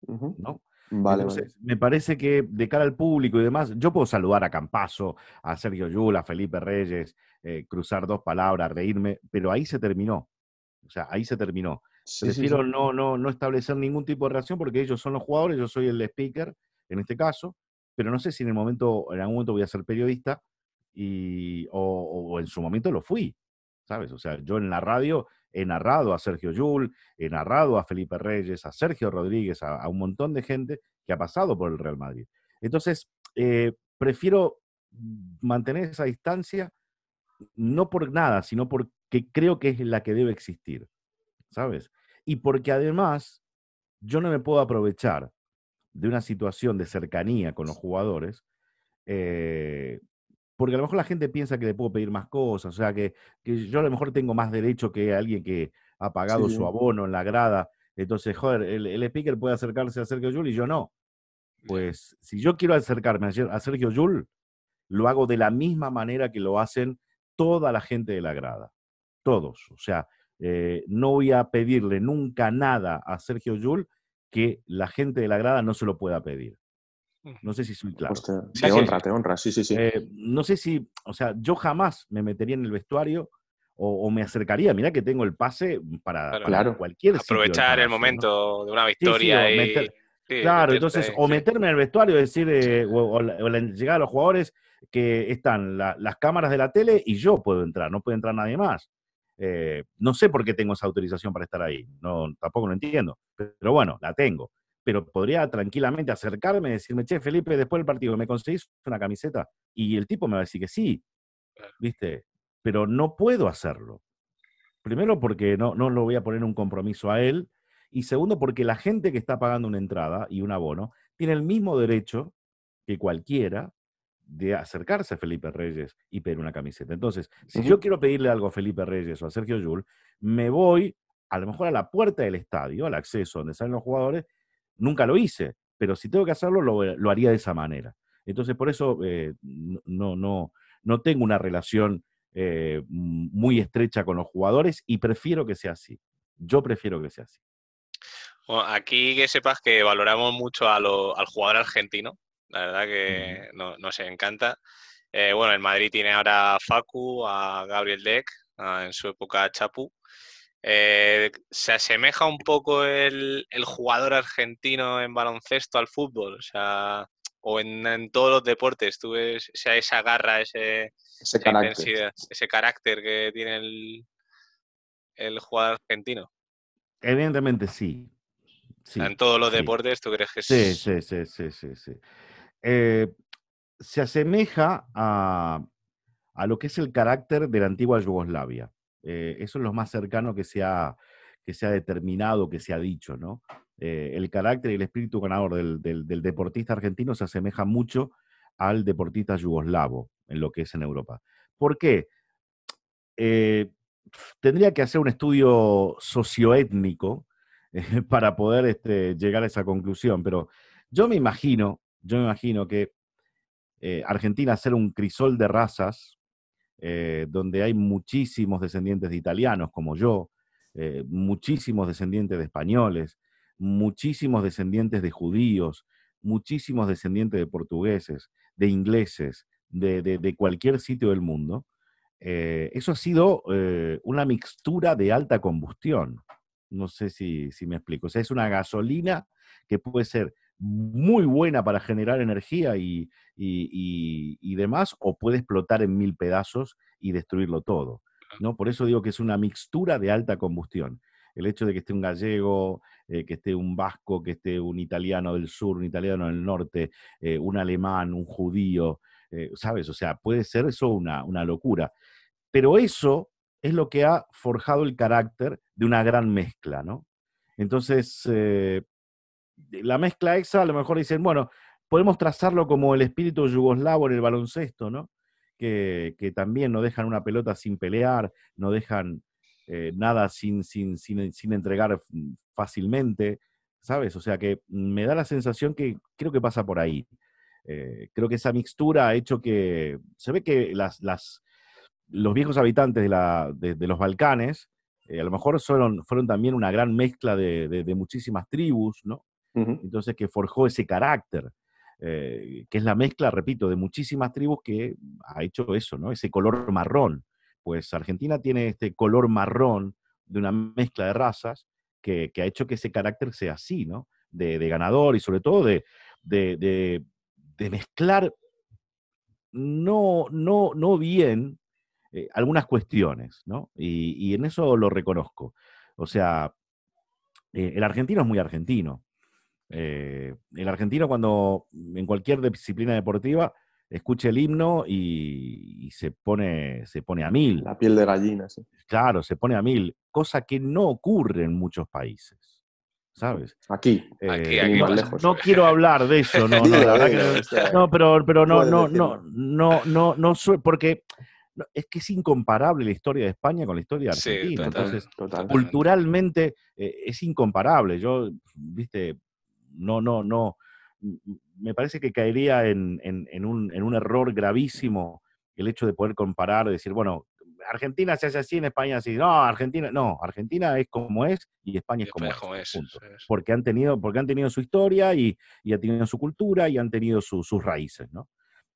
¿no? Vale, Entonces, me parece que de cara al público y demás, yo puedo saludar a Campazo, a Sergio Yul, a Felipe Reyes, eh, cruzar dos palabras, reírme, pero ahí se terminó. O sea, ahí se terminó. vale. Sí. Prefiero No, no, no establecer ningún tipo de relación porque ellos son los jugadores, yo soy el speaker en este caso, pero no sé si en el momento, en algún momento voy a ser periodista y, o, en su momento lo fui, ¿sabes? O sea, yo en la radio he narrado a Sergio Yul, he narrado a Felipe Reyes, a Sergio Rodríguez, a, a un montón de gente que ha pasado por el Real Madrid. Entonces, eh, prefiero mantener esa distancia, no por nada, sino porque creo que es la que debe existir, ¿sabes? Y porque además yo no me puedo aprovechar de una situación de cercanía con los jugadores, eh, porque a lo mejor la gente piensa que le puedo pedir más cosas, o sea, que, que yo a lo mejor tengo más derecho que alguien que ha pagado Sí. su abono en la grada. Entonces, joder, el, el speaker puede acercarse a Sergio Yul y yo no. Pues si yo quiero acercarme a Sergio Yul, lo hago de la misma manera que lo hacen toda la gente de la grada. Todos. O sea, eh, no voy a pedirle nunca nada a Sergio Yul que la gente de la grada no se lo pueda pedir. No sé si soy claro. Pues te, te honra, te honra, sí, sí, sí. Eh, no sé si, o sea, yo jamás me metería en el vestuario o, o me acercaría. Mirá que tengo el pase para, Claro. para Claro. cualquier Aprovechar el momento de una sí, victoria y. meter- sí, Claro, meterte entonces, o meterme en el vestuario y decir, eh, o, o la, o la llegada a los jugadores que están la- las cámaras de la tele y yo puedo entrar, no puede entrar nadie más. Eh, no sé por qué tengo esa autorización para estar ahí, no, tampoco lo entiendo, pero bueno, la tengo. Pero podría tranquilamente acercarme y decirme, che, Felipe, después del partido, ¿me conseguís una camiseta? Y el tipo me va a decir que sí. ¿viste? Pero no puedo hacerlo. Primero porque no, no lo voy a poner un compromiso a él. Y segundo porque la gente que está pagando una entrada y un abono tiene el mismo derecho que cualquiera de acercarse a Felipe Reyes y pedir una camiseta. Entonces, si yo quiero pedirle algo a Felipe Reyes o a Sergio Yul, me voy a lo mejor a la puerta del estadio, al acceso donde salen los jugadores. Nunca lo hice, pero si tengo que hacerlo, lo, lo haría de esa manera. Entonces, por eso eh, no, no, no tengo una relación eh, muy estrecha con los jugadores y prefiero que sea así. Yo prefiero que sea así. Bueno, aquí que sepas que valoramos mucho a lo- al jugador argentino. La verdad que no- nos encanta. Eh, bueno, el Madrid tiene ahora a Facu, a Gabriel Deck, a- en su época a Chapu. Eh, ¿Se asemeja un poco el, el jugador argentino en baloncesto al fútbol? O sea, o en, en todos los deportes, tú ves esa, esa garra, ese, Ese esa carácter. intensidad, ese carácter que tiene el, el jugador argentino. Evidentemente sí. Sea, en todos los sí. deportes, ¿tú crees que? Sí, sí, sí, sí, sí. sí. Eh, se asemeja a, a lo que es el carácter de la antigua Yugoslavia. Eh, eso es lo más cercano que se ha, que determinado, que se ha dicho, ¿no? Eh, el carácter y el espíritu ganador del, deportista argentino se asemeja mucho al deportista yugoslavo en lo que es en Europa. ¿Por qué? Tendría que hacer un estudio socioétnico para poder este, llegar a esa conclusión, pero yo me imagino, yo me imagino que eh, Argentina ser un crisol de razas, eh, donde hay muchísimos descendientes de italianos como yo, eh, muchísimos descendientes de españoles, muchísimos descendientes de judíos, muchísimos descendientes de portugueses, de ingleses, de, de- cualquier sitio del mundo. Eso ha sido una mixtura de alta combustión. No sé si, si me explico. O sea, es una gasolina que puede ser muy buena para generar energía y, y- y- y demás, o puede explotar en mil pedazos y destruirlo todo. ¿no? Por eso digo que es una mixtura de alta combustión. el hecho de que esté un gallego, eh, que esté un vasco, que esté un italiano del sur, un italiano del norte, eh, un alemán, un judío, eh, ¿sabes? O sea, puede ser eso una, una locura. Pero eso es lo que ha forjado el carácter de una gran mezcla, ¿no? Entonces, la mezcla esa, a lo mejor dicen, bueno, podemos trazarlo como el espíritu yugoslavo en el baloncesto, ¿no? Que, que también no dejan una pelota sin pelear, no dejan eh, nada sin, sin, sin, sin, entregar fácilmente, ¿sabes? O sea que me da la sensación que creo que pasa por ahí. Eh, creo que esa mixtura ha hecho que se ve que las, las, los viejos habitantes de, la, de, los Balcanes eh, a lo mejor fueron, fueron también una gran mezcla de, de muchísimas tribus, ¿no? Entonces que forjó ese carácter. que es la mezcla, repito, de muchísimas tribus que ha hecho eso, ¿no? Ese color marrón pues Argentina tiene este color marrón de una mezcla de razas que, ha hecho que ese carácter sea así, ¿no? De, ganador y sobre todo de, de, mezclar no, no, no bien eh, algunas cuestiones, ¿no? Y, en eso lo reconozco. O sea, eh, el argentino es muy argentino. Eh, el argentino cuando en cualquier disciplina deportiva escucha el himno y, se, pone, se pone a mil. La piel de gallina, sí. Claro, se pone a mil, cosa que no ocurre en muchos países. ¿Sabes? Aquí, aquí, eh, no, no, quiero hablar de eso, no, no, pero, pero no, no, no, no, no, no, porque es que es incomparable la historia de España con la historia de Argentina. Entonces, culturalmente eh, es incomparable. Yo, viste, no, no, no, me parece que caería en, un, error gravísimo el hecho de poder comparar, decir, bueno, Argentina se hace así, en España así. No, Argentina, no, Argentina es como es y España es como, es. Porque han tenido, porque han tenido su historia y, y han tenido su cultura y han tenido sus raíces, ¿no?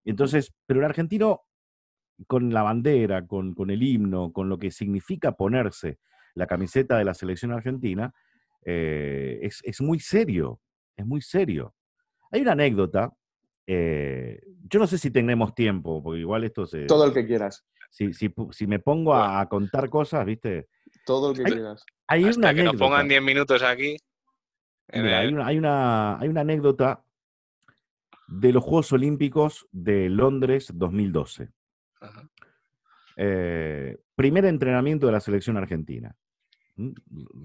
Entonces, pero el argentino, con la bandera, con, el himno, con lo que significa ponerse la camiseta de la selección argentina, eh, es, es muy serio, es muy serio. Hay una anécdota. Eh, yo no sé si tenemos tiempo, porque igual esto se. Todo el que quieras. Si, si, si me pongo a contar cosas, ¿viste? Todo el que quieras. Hay Hasta una que nos pongan 10 minutos aquí. Mira, hay, una, hay, una, hay una anécdota de los Juegos Olímpicos de Londres 2012. Eh, primer entrenamiento de la selección argentina. ¿Mm?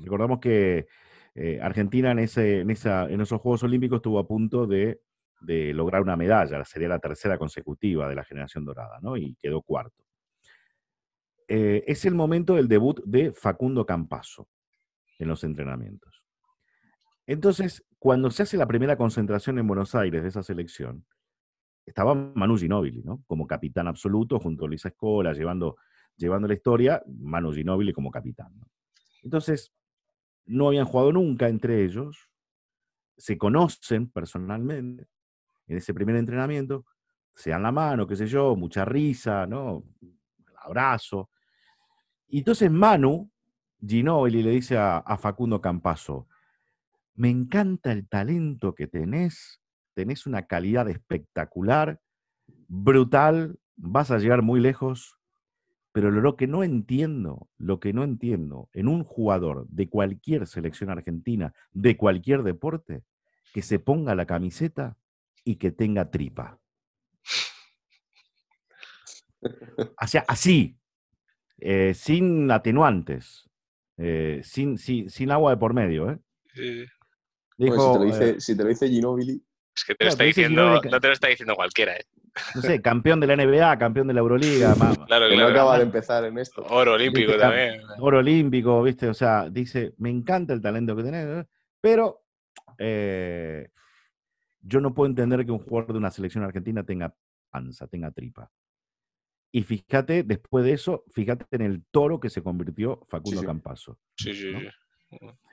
Recordamos que eh, Argentina en, esos Juegos Olímpicos estuvo a punto de, lograr una medalla, sería la tercera consecutiva de la generación dorada, ¿no? Y quedó cuarto. Eh, es el momento del debut de Facundo Campaso en los entrenamientos. Entonces, cuando se hace la primera concentración en Buenos Aires de esa selección, estaba Manu Ginóbili, ¿no? Como capitán absoluto, junto a Luisa Escola, llevando, llevando la historia, Manu Ginóbili como capitán. Entonces, no habían jugado nunca entre ellos, se conocen personalmente en ese primer entrenamiento, se dan la mano, qué sé yo, mucha risa, ¿no? Abrazo. Y entonces Manu Ginóbili le dice a, a Facundo Campaso, me encanta el talento que tenés, tenés una calidad espectacular, brutal, vas a llegar muy lejos, pero lo que no entiendo, lo que no entiendo en un jugador de cualquier selección argentina, de cualquier deporte, que se ponga la camiseta y que tenga tripa. O sea, así, eh, sin atenuantes, eh, sin, sin, agua de por medio. ¿eh? Dijo, si, te lo dice, Ginobili. Es que te lo está diciendo, no te lo está diciendo cualquiera. ¿eh? No sé, campeón de la NBA, campeón de la Euroliga. claro, que no acaba de empezar en esto. Oro olímpico también. Oro olímpico, ¿viste? O sea, dice, me encanta el talento que tenés, pero eh, yo no puedo entender que un jugador de una selección argentina tenga panza, tenga tripa. Y fíjate, después de eso, fíjate en el toro que se convirtió Facundo Campaso. Sí, sí,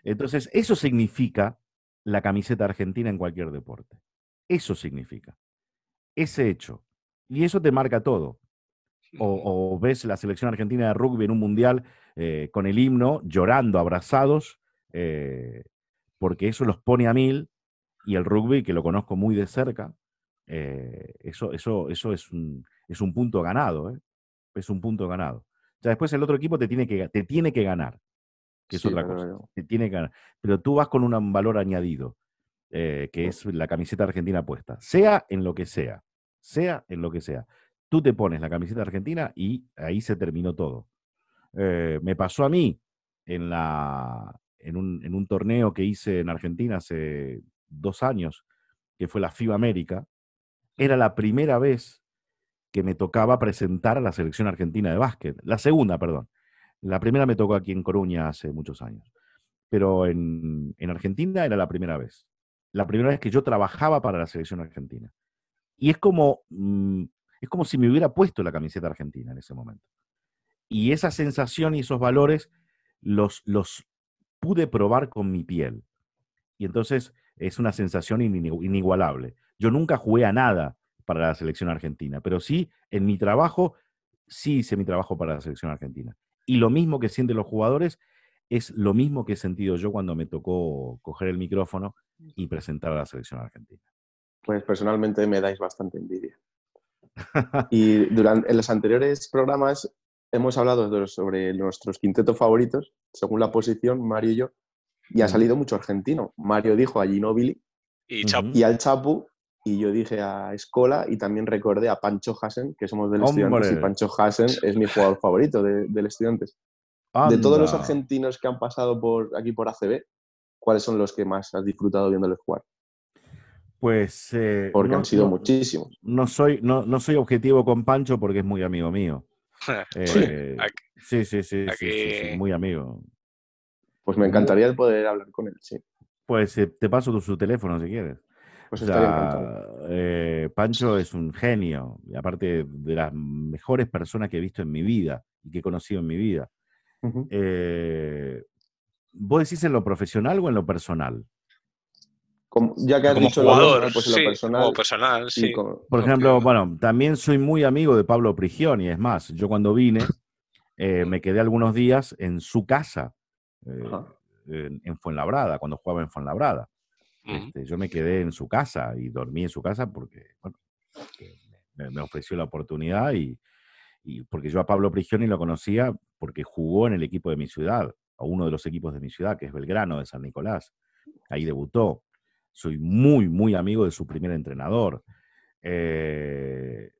Entonces, eso significa la camiseta argentina en cualquier deporte. Eso significa ese hecho. Y eso te marca todo. O, ves la selección argentina de rugby en un mundial eh, con el himno, llorando, abrazados, eh, porque eso los pone a mil. Y el rugby, que lo conozco muy de cerca, eh, eso, eso, eso es, un, es un punto ganado. Es un punto ganado. Sea, después el otro equipo te tiene que, te tiene que ganar. que es Sí, otra cosa. Te tiene que ganar. Pero tú vas con un valor añadido, eh, que es la camiseta argentina puesta. Sea en lo que sea, sea en lo que sea. Tú te pones la camiseta argentina y ahí se terminó todo. Eh, me pasó a mí en, la, en, un, en un torneo que hice en Argentina hace dos años, que fue la FIBA América. Era la primera vez que me tocaba presentar a la selección argentina de básquet. La segunda, perdón. La primera me tocó aquí en Coruña hace muchos años. Pero en, en Argentina era la primera vez. La primera vez que yo trabajaba para la selección argentina. Y es como, mm, es como si me hubiera puesto la camiseta argentina en ese momento. Y esa sensación y esos valores los, los pude probar con mi piel. Y entonces es una sensación ini- inigualable. Yo nunca jugué a nada para la selección argentina, pero sí, en mi trabajo, sí hice mi trabajo para la selección argentina. Y lo mismo que sienten los jugadores es lo mismo que he sentido yo cuando me tocó coger el micrófono y presentar a la selección argentina. Pues personalmente me dais bastante envidia. Y durante, en los anteriores programas hemos hablado de- sobre nuestros quintetos favoritos, según la posición, Mario y yo, y ha salido mucho argentino. Mario dijo a Ginóbili Y y al Chapu, y yo dije a Escola, y también recordé a Pancho Hasen, que somos del Estudiantes, y. Pancho Hasen es mi jugador favorito de- del Estudiantes. De todos los Anda. argentinos que han pasado por aquí por ACB, ¿cuáles son los que más has disfrutado viéndoles jugar? Pues. eh, Porque no- han sido no- muchísimos. No soy, no, no soy objetivo con Pancho porque es muy amigo mío. Eh, aquí- sí, sí, sí, sí, sí, muy amigo. Pues me encantaría poder hablar con él, sí. Pues eh, te paso su teléfono si quieres. Pues O estaría sea, eh, Pancho es un genio, y aparte de las mejores personas que he visto en mi vida y que he conocido en mi vida. Eh, ¿Vos decís en lo profesional o en lo personal? Como- ya que has como dicho jugador, personal, pues en sí, lo personal. como personal, y sí. con- Por Lo ejemplo, que- bueno, también soy muy amigo de Pablo Prigioni, es más, yo cuando vine eh, me quedé algunos días en su casa, eh, en, en Fuenlabrada, cuando jugaba en Fuenlabrada. Este, yo me quedé en su casa y dormí en su casa porque, bueno, me, me ofreció la oportunidad y, y porque yo a Pablo Prigioni lo conocía porque jugó en el equipo de mi ciudad, o uno de los equipos de mi ciudad, que es Belgrano de San Nicolás. Ahí debutó. Soy muy, muy amigo de su primer entrenador. Eh,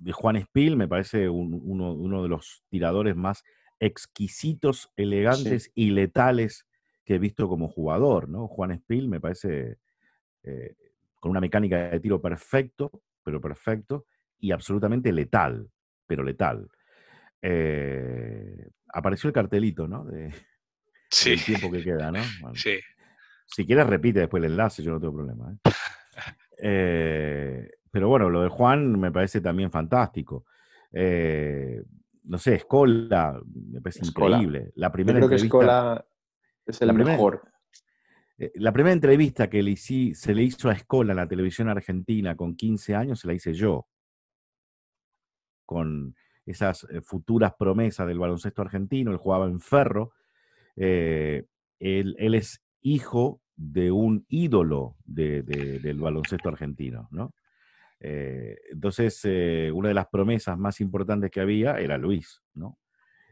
de Juan Espil me parece un- uno, uno de los tiradores más exquisitos, elegantes y letales que he visto como jugador, ¿no? Juan Espil me parece eh, con una mecánica de tiro perfecto, pero perfecto, y absolutamente letal, pero letal. Eh, apareció el cartelito, ¿no? De, Sí, del tiempo que queda, ¿no? Bueno, sí. si quieres, repite después el enlace, yo no tengo problema. ¿eh? Eh, pero bueno, lo de Juan me parece también fantástico. Eh, no sé, Escola, me parece Escola. increíble. La Yo primera creo que entrevista, Escola es el la mejor. la primera entrevista que le se le hizo a Escola en la televisión argentina con 15 años se la hice yo. Con esas eh, futuras promesas del baloncesto argentino. Él jugaba en Ferro. eh, él, él es hijo de un ídolo de- de- del baloncesto argentino, ¿no? Eh, entonces, una de las promesas más importantes que había era Luis, ¿no?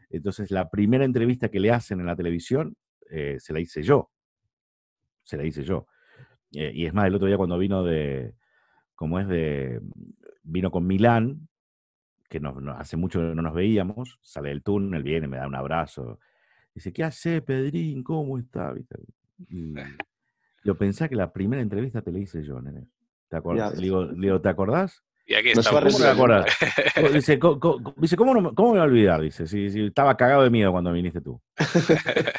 Entonces, la primera entrevista que le hacen en la televisión se la hice yo. Se la hice yo. Y es más, el otro día cuando vino de, como es de, vino con Milán, que no, no- hace mucho que no nos veíamos, sale del túnel, viene, me da un abrazo. Dice, ¿qué hace, Pedrín? ¿Cómo está? Yo pensé que la primera entrevista te la hice yo, nene. ¿Te acordás? Le digo, le digo, ¿te acordás? Y aquí estamos. ¿Cómo te acordás? Co- Dice, dice, ¿cómo, no, me- ¿cómo me voy a olvidar? Dice, si, si estaba cagado de miedo cuando viniste tú. Eh,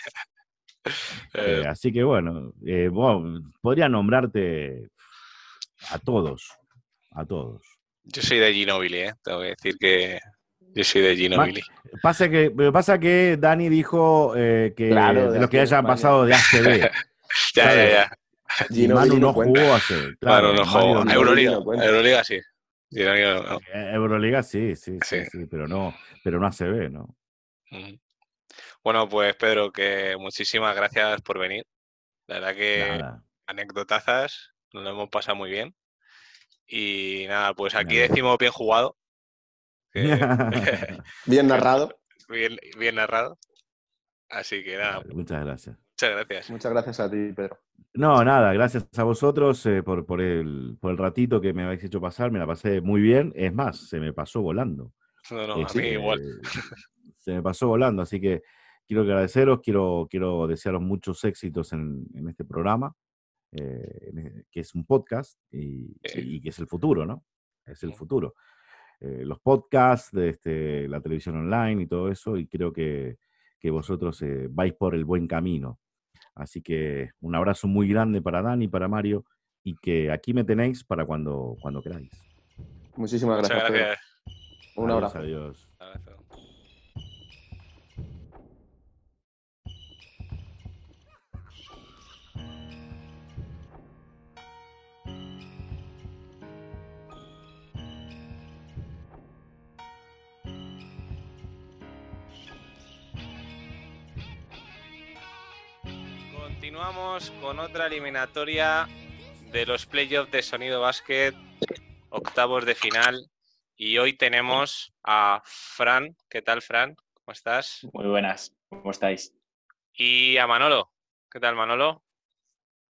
Eh, así que bueno, eh, bueno, podría nombrarte a todos, a todos. Yo soy de Ginobili, ¿eh? Tengo que decir que yo soy de Ginobili. Pasa que, pero pasa que Dani dijo eh, que Claro, de los que hayan pasado de ACB. Ya, ya, ¿sabes? ya. Ginobili Manu no jugó hace. Claro, no Ginobili Euroliga, no. Euroliga sí. Ginobili no. Eh, Euroliga sí, sí, sí, Sí. sí, pero no, pero no ACB, ¿no? Bueno, pues Pedro, que muchísimas gracias por venir. La verdad que Nada. anécdotazas, nos lo hemos pasado muy bien. Y nada, pues aquí decimos bien jugado. que- Bien narrado. bien, bien narrado. Así que nada, Vale, muchas gracias. muchas gracias. Muchas gracias a ti, Pedro. No, nada, gracias a vosotros eh, por, por, el, por el ratito que me habéis hecho pasar, me la pasé muy bien. Es más, se me pasó volando. No, no, a Este, mí igual. Se me pasó volando, así que quiero agradeceros, quiero, quiero desearos muchos éxitos en, en este programa, eh, que es un podcast y, y que es el futuro, ¿no? Es el futuro. Eh, los podcasts, de este, la televisión online y todo eso, y creo que, que vosotros eh, vais por el buen camino. Así que un abrazo muy grande para Dani, para Mario, y que aquí me tenéis para cuando, cuando queráis. Muchísimas gracias, gracias. Un Adiós, abrazo. Adiós. Continuamos con otra eliminatoria de los playoffs de Sonido Basket, octavos de final. Y hoy tenemos a Fran. ¿Qué tal, Fran? ¿Cómo estás? Muy buenas, ¿cómo estáis? Y a Manolo. ¿Qué tal, Manolo?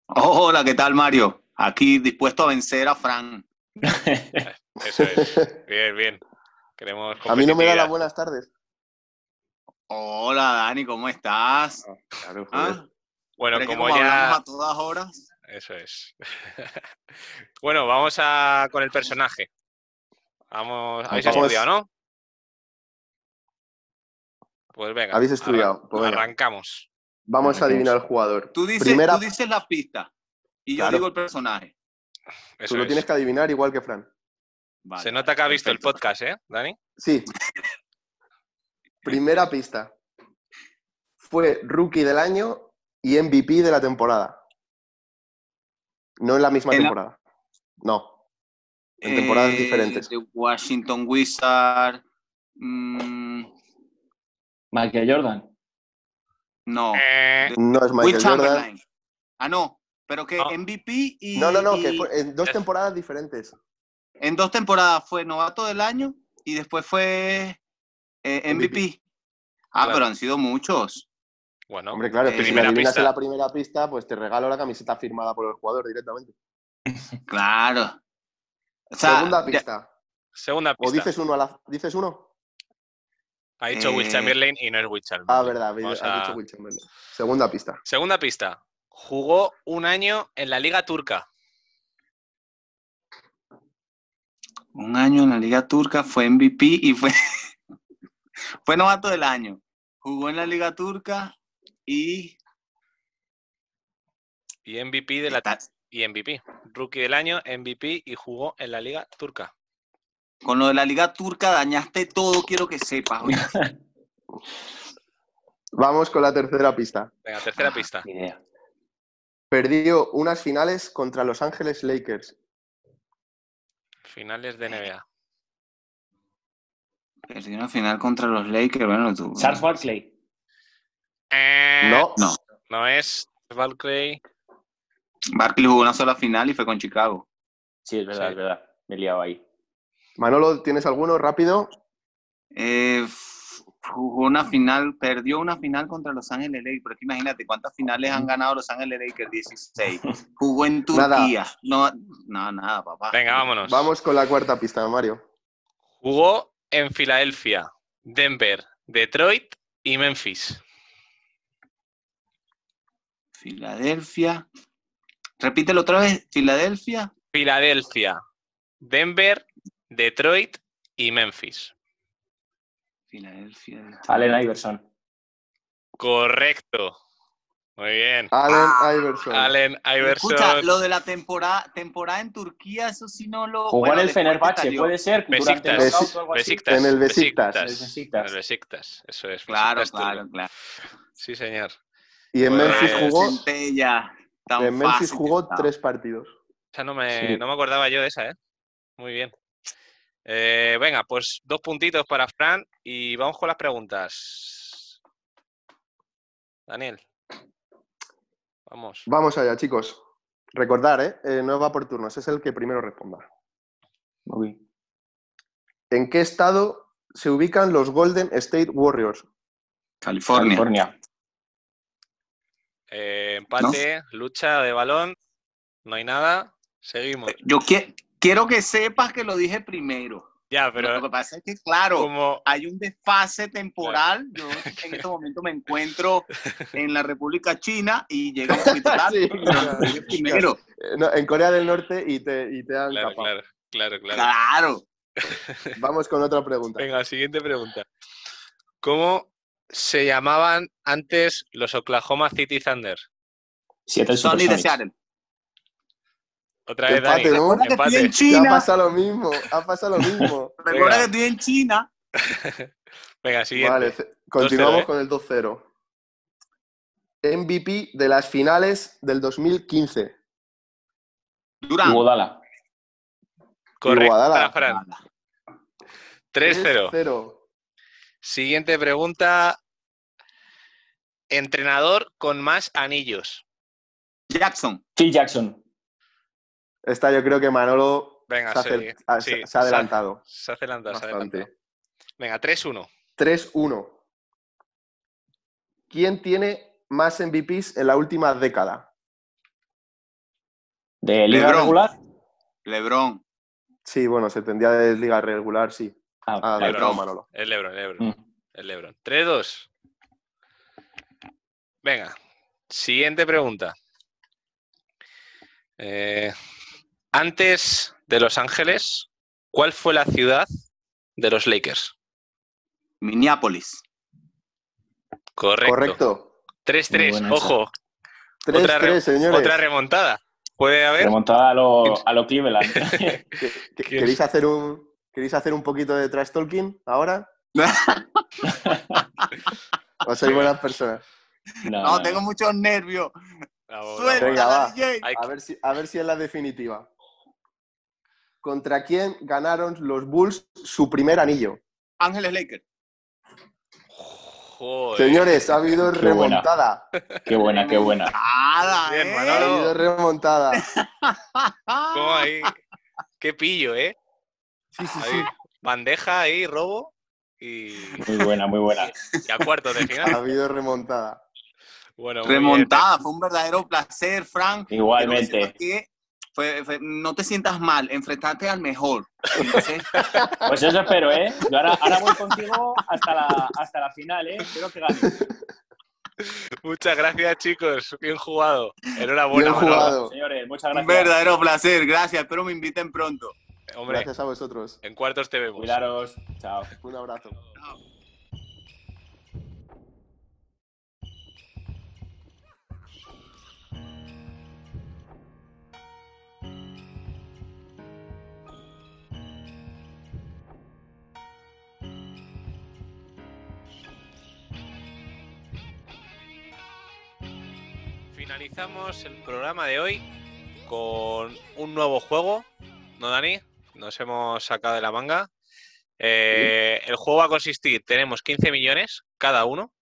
Hola, ¿qué tal, Mario? Aquí dispuesto a vencer a Fran. Eso es. Bien, bien. Queremos A mí no me da las buenas tardes. Hola, Dani, ¿cómo estás? Claro, joder. ¿Ah? Bueno, ¿Crees que como ya. a todas horas? Eso es. bueno, vamos a con el personaje. Vamos, habéis Vamos. estudiado, ¿no? Pues venga. Habéis estudiado. Pues venga. arrancamos. Vamos a adivinar el jugador. Tú dices, Primera- tú dices la pista y yo Claro. digo el personaje. Eso Tú lo es. tienes que adivinar igual que Fran. Vale, Se nota que ha visto el podcast, ¿eh, Dani? Sí. Primera pista. Fue rookie del año y MVP de la temporada. No en la misma En la- temporada. No. En temporadas Eh, diferentes. De Washington Wizard. mm, Michael Jordan. no. Eh, No es Michael Jordan. Ah, no. Pero que No. MVP y. No, no, no, y que fue en dos temporadas diferentes. En dos temporadas fue novato del año y después fue eh, MVP. Ah, Claro. pero han sido muchos. Bueno, Hombre, claro, que si la primera adivinas pista. en la primera pista, pues te regalo la camiseta firmada por el jugador directamente. Claro. O sea, Segunda ya- pista. Segunda ¿O pista. dices uno a la... ¿Dices uno? Ha dicho Will Eh, Chamberlain y no es Will Chamberlain. Ah, verdad, Vamos has a- dicho Will Chamberlain. Segunda pista. Segunda pista. Jugó un año en la Liga Turca. un año en la Liga Turca, fue MVP y fue, fue novato del año. Jugó en la Liga Turca y, Y MVP de la y MVP. Rookie del año, MVP y jugó en la Liga Turca. con lo de la Liga Turca dañaste todo, quiero que sepas. Vamos con la tercera pista. Venga, tercera Ah. pista. Idea. Perdió unas finales contra Los Ángeles Lakers. Finales de NBA. Perdió una final contra los Lakers. Bueno, tú. Charles Barkley. Eh, No, No, No es Valkyrie. Barkley jugó una sola final y fue con Chicago. Sí, es verdad, Sí. es verdad. Me he liado ahí. Manolo, ¿tienes alguno rápido? Eh, jugó una final, perdió una final contra Los Ángeles Lakers. Pero imagínate cuántas finales han ganado Los Ángeles Lakers, 16. Jugó en Nada. Turquía. No, no, nada, papá. Venga, vámonos. Vamos con la cuarta pista, Mario. Jugó en Filadelfia, Denver, Detroit y Memphis. Filadelfia. Repítelo otra vez. Filadelfia. Filadelfia, Denver, Detroit y Memphis. Filadelfia. Allen Iverson. Correcto. Muy bien. Allen Iverson. Allen Iverson. Escucha, lo de la temporada, temporada en Turquía, eso sí no lo. Jugó bueno, en el Fenerbahce, puede ser. Durante el o algo así. Besiktas. En el Besiktas. En el Besiktas. En el Besiktas. Eso es. Claro, Besiktas claro, turco. claro. Sí, señor. Y en Pues, Memphis jugó, Centella, tan en Memphis fácil jugó tres partidos. Esa no me, Sí. no me acordaba yo de esa, ¿eh? Muy bien. Eh, venga, pues dos puntitos para Fran y vamos con las preguntas. Daniel. Vamos. Vamos allá, chicos. Recordar, ¿eh? Eh, no va por turnos, es el que primero responda. Muy bien. ¿En qué estado se ubican los Golden State Warriors? California. California. Eh, empate, lucha de balón. No hay nada. Seguimos. Yo qui- quiero que sepas que lo dije primero. Ya, Pero lo que pasa es que, claro, como. hay un desfase temporal. Yo en este momento me encuentro en la República China y llega un poquito tarde. Sí, claro. lo dije primero. Eh, no, en Corea del Norte y te, y te han Claro, claro, claro, claro. Claro. Vamos con otra pregunta. Venga, siguiente pregunta. ¿Cómo se llamaban antes los Oklahoma City Thunder? Seattle Sony de. Seattle. Otra vez, Empate, Dani. ¿no? Recuerda que estoy en Empate. Ya ha China. pasado lo mismo, ha pasado lo mismo. Recuerda que estoy en China. Venga, siguiente. Vale, continuamos ¿eh? con el 2-0. MVP de las finales del 2015. Durán. Iguodala. Correcto, Iguodala. Fran. 3-0. 3-0. Siguiente pregunta. Entrenador con más anillos. Jackson. Phil Jackson. Esta yo creo que Manolo Venga, se, ha sí, acer- ha- sí, se- ha adelantado Se ha adelantado, se ha adelantado. Venga, 3-1. 3-1. ¿Quién tiene más MVPs en la última década? De Liga LeBron. Regular. LeBron. Sí, bueno, se tendría de liga regular, sí. Ah, Ah, Lebron. Manolo. El Lebron, el Lebron. mm. El Lebron. 3-2. Venga, siguiente pregunta. Eh, antes de Los Ángeles, ¿cuál fue la ciudad de los Lakers? Minneapolis. Correcto. Correcto. 3-3. Muy buena esa. Ojo, Otra re- 3-3, señores. otra remontada. Puede haber. Remontada a lo, a lo Cleveland. ¿Que- que- ¿Quién? ¿Queréis hacer un queréis hacer un poquito de trash talking ahora? ¿O sois buenas personas? No, tengo muchos nervios. Suelta, A ver si, a ver si es la definitiva. ¿Contra quién ganaron los Bulls su primer anillo? Ángeles Lakers. Joder. Señores, ha habido Qué buena. remontada. Qué buena, qué buena. Nada, ¿eh? Ha habido remontada. ¿Cómo ahí? Qué pillo, ¿eh? Sí, sí, Ahí, sí. bandeja ahí, robo y, Muy buena, muy buena. y a cuartos de Ha final. habido remontada. Bueno, bien. Remontada, fue un verdadero placer, Frank. Igualmente. Fue- fue- no te sientas mal, enfrentarte al mejor. Entonces, Pues eso espero, ¿eh? Yo ahora, ahora voy contigo hasta la, hasta la final, ¿eh? Espero que ganes. Muchas gracias, chicos. Bien jugado. Enhorabuena. Bien jugado. Señores, muchas un gracias. verdadero placer, gracias. Espero me inviten pronto. Hombre, Gracias a vosotros. en cuartos te vemos. Cuidaros. Chao. Un abrazo. Finalizamos el programa de hoy con un nuevo juego, ¿no, Dani? Nos hemos sacado de la manga. Eh, El juego va a consistir, tenemos 15 millones cada uno.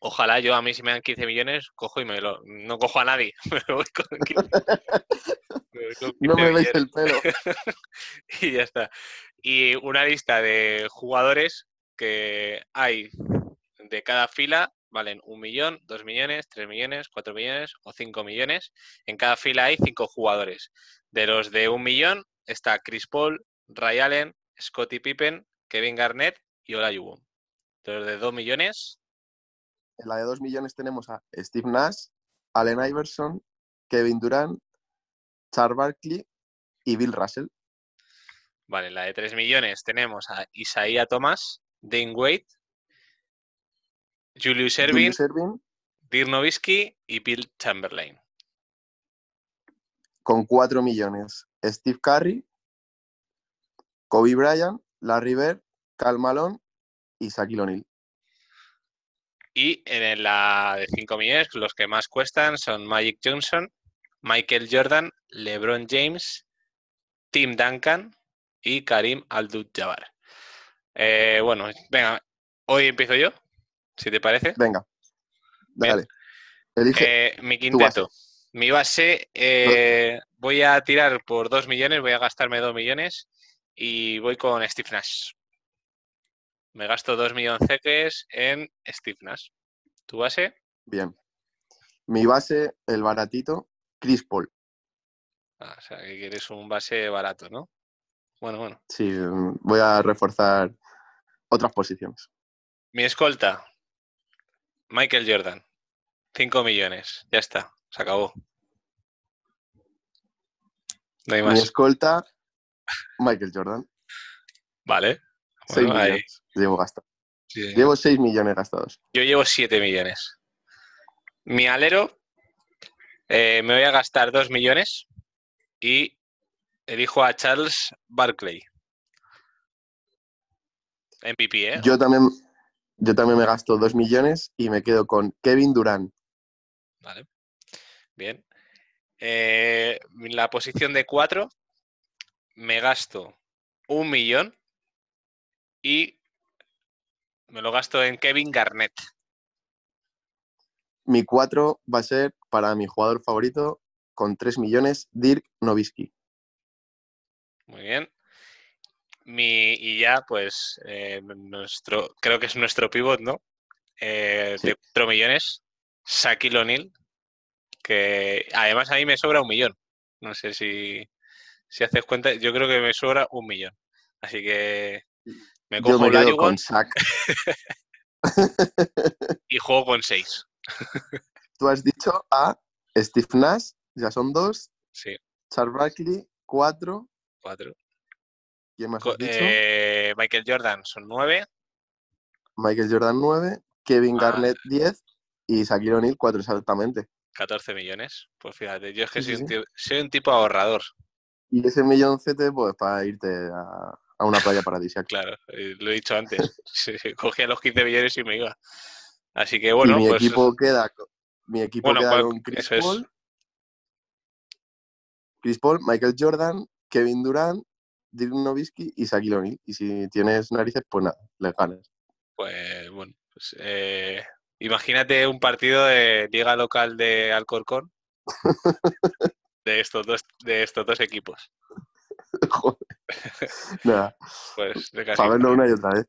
Ojalá yo a mí si me dan 15 millones, cojo y me lo... No cojo a nadie, me voy con 15, me voy con No 15 me veis el pelo. y ya está. Y una lista de jugadores que hay de cada fila, valen un millón, dos millones, tres millones, cuatro millones o cinco millones. En cada fila hay cinco jugadores. De los de un millón está Chris Paul, Ray Allen, Scottie Pippen, Kevin Garnett y Olajuwon. Los de dos millones, En la de 2 millones tenemos a Steve Nash, Allen Iverson, Kevin Durant, Charles Barkley y Bill Russell. vale, en la de tres millones tenemos a Isaiah Thomas, Dane Wade, Julius Erving, Dirk Nowitzki y Bill Chamberlain. Con 4 millones. Steve Curry, Kobe Bryant, Larry Bird, Cal Malone y Shaquille O'Neal. Y en la de 5 millones, los que más cuestan son Magic Johnson, Michael Jordan, LeBron James, Tim Duncan y Karim Abdul-Jabbar. Eh, bueno, venga, hoy empiezo yo, si te parece. Venga, dale. Elige. Eh, mi base. Mi base, eh, voy a tirar por 2 millones, voy a gastarme 2 millones y voy con Steve Nash. Me gasto 2 millones en Steve Nash. ¿Tu base? Bien. Mi base, el baratito, Chris Paul. Ah, o sea, que quieres un base barato, ¿no? Bueno, bueno. Sí, voy a reforzar otras posiciones. Mi escolta, Michael Jordan. 5 millones. Ya está, se acabó. No hay Mi más. escolta, Michael Jordan. Vale. 6 Bueno, ahí, millones. Llevo gastado. sí. Llevo 6 millones gastados. Yo llevo 7 millones. Mi alero, eh, me voy a gastar 2 millones y elijo a Charles Barkley. MVP, ¿eh? Yo también, yo también me gasto 2 millones y me quedo con Kevin Durant. Vale. Bien. Eh, la posición de 4, me gasto un millón y me lo gasto en Kevin Garnett. Mi 4 va a ser para mi jugador favorito con 3 millones, Dirk Nowitzki. Muy bien. Mi, y ya, pues, eh, nuestro, creo que es nuestro pivot, ¿no? Eh, Sí. De 4 millones, Shaquille O'Neal, que además a mí me sobra un millón. No sé si, si haces cuenta, yo creo que me sobra un millón. Así que me cojo me el con Shaq. y juego con 6. Tú has dicho a Steve Nash, ya son 2. Sí, Charles Barkley, 4. 4. ¿Quién más has dicho? Eh, Michael Jordan son 9. Michael Jordan 9, Kevin Ah. Garnett 10 y Shaquille O'Neal 4 exactamente. 14 millones. Pues fíjate, yo es que soy, sí, un sí. tío- soy un tipo ahorrador. Y ese milloncete, pues para irte a, a una playa paradisíaca. Claro, eh, lo he dicho antes. Cogía los 15 millones y me iba. Así que bueno, y mi pues equipo queda, mi equipo Bueno, queda pues, con Chris es. Paul, Chris Paul, Michael Jordan, Kevin Durant, Dirk Nowitzki y Shaquille O'Neal. Y si tienes narices, pues nada, les ganas. pues bueno, pues, eh, imagínate un partido de liga local de Alcorcón de estos dos, de estos dos equipos. Joder. nada, Pues de casi para verlo una y otra vez.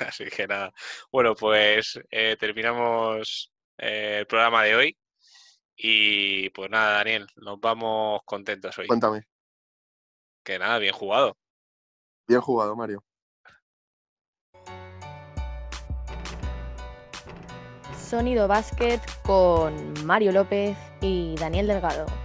Así que nada. Bueno, pues eh, terminamos eh, el programa de hoy. Y pues nada, Daniel, nos vamos contentos hoy. Cuéntame. Que nada, bien jugado. Bien jugado, Mario. Sonido Basket con Mario López y Daniel Delgado.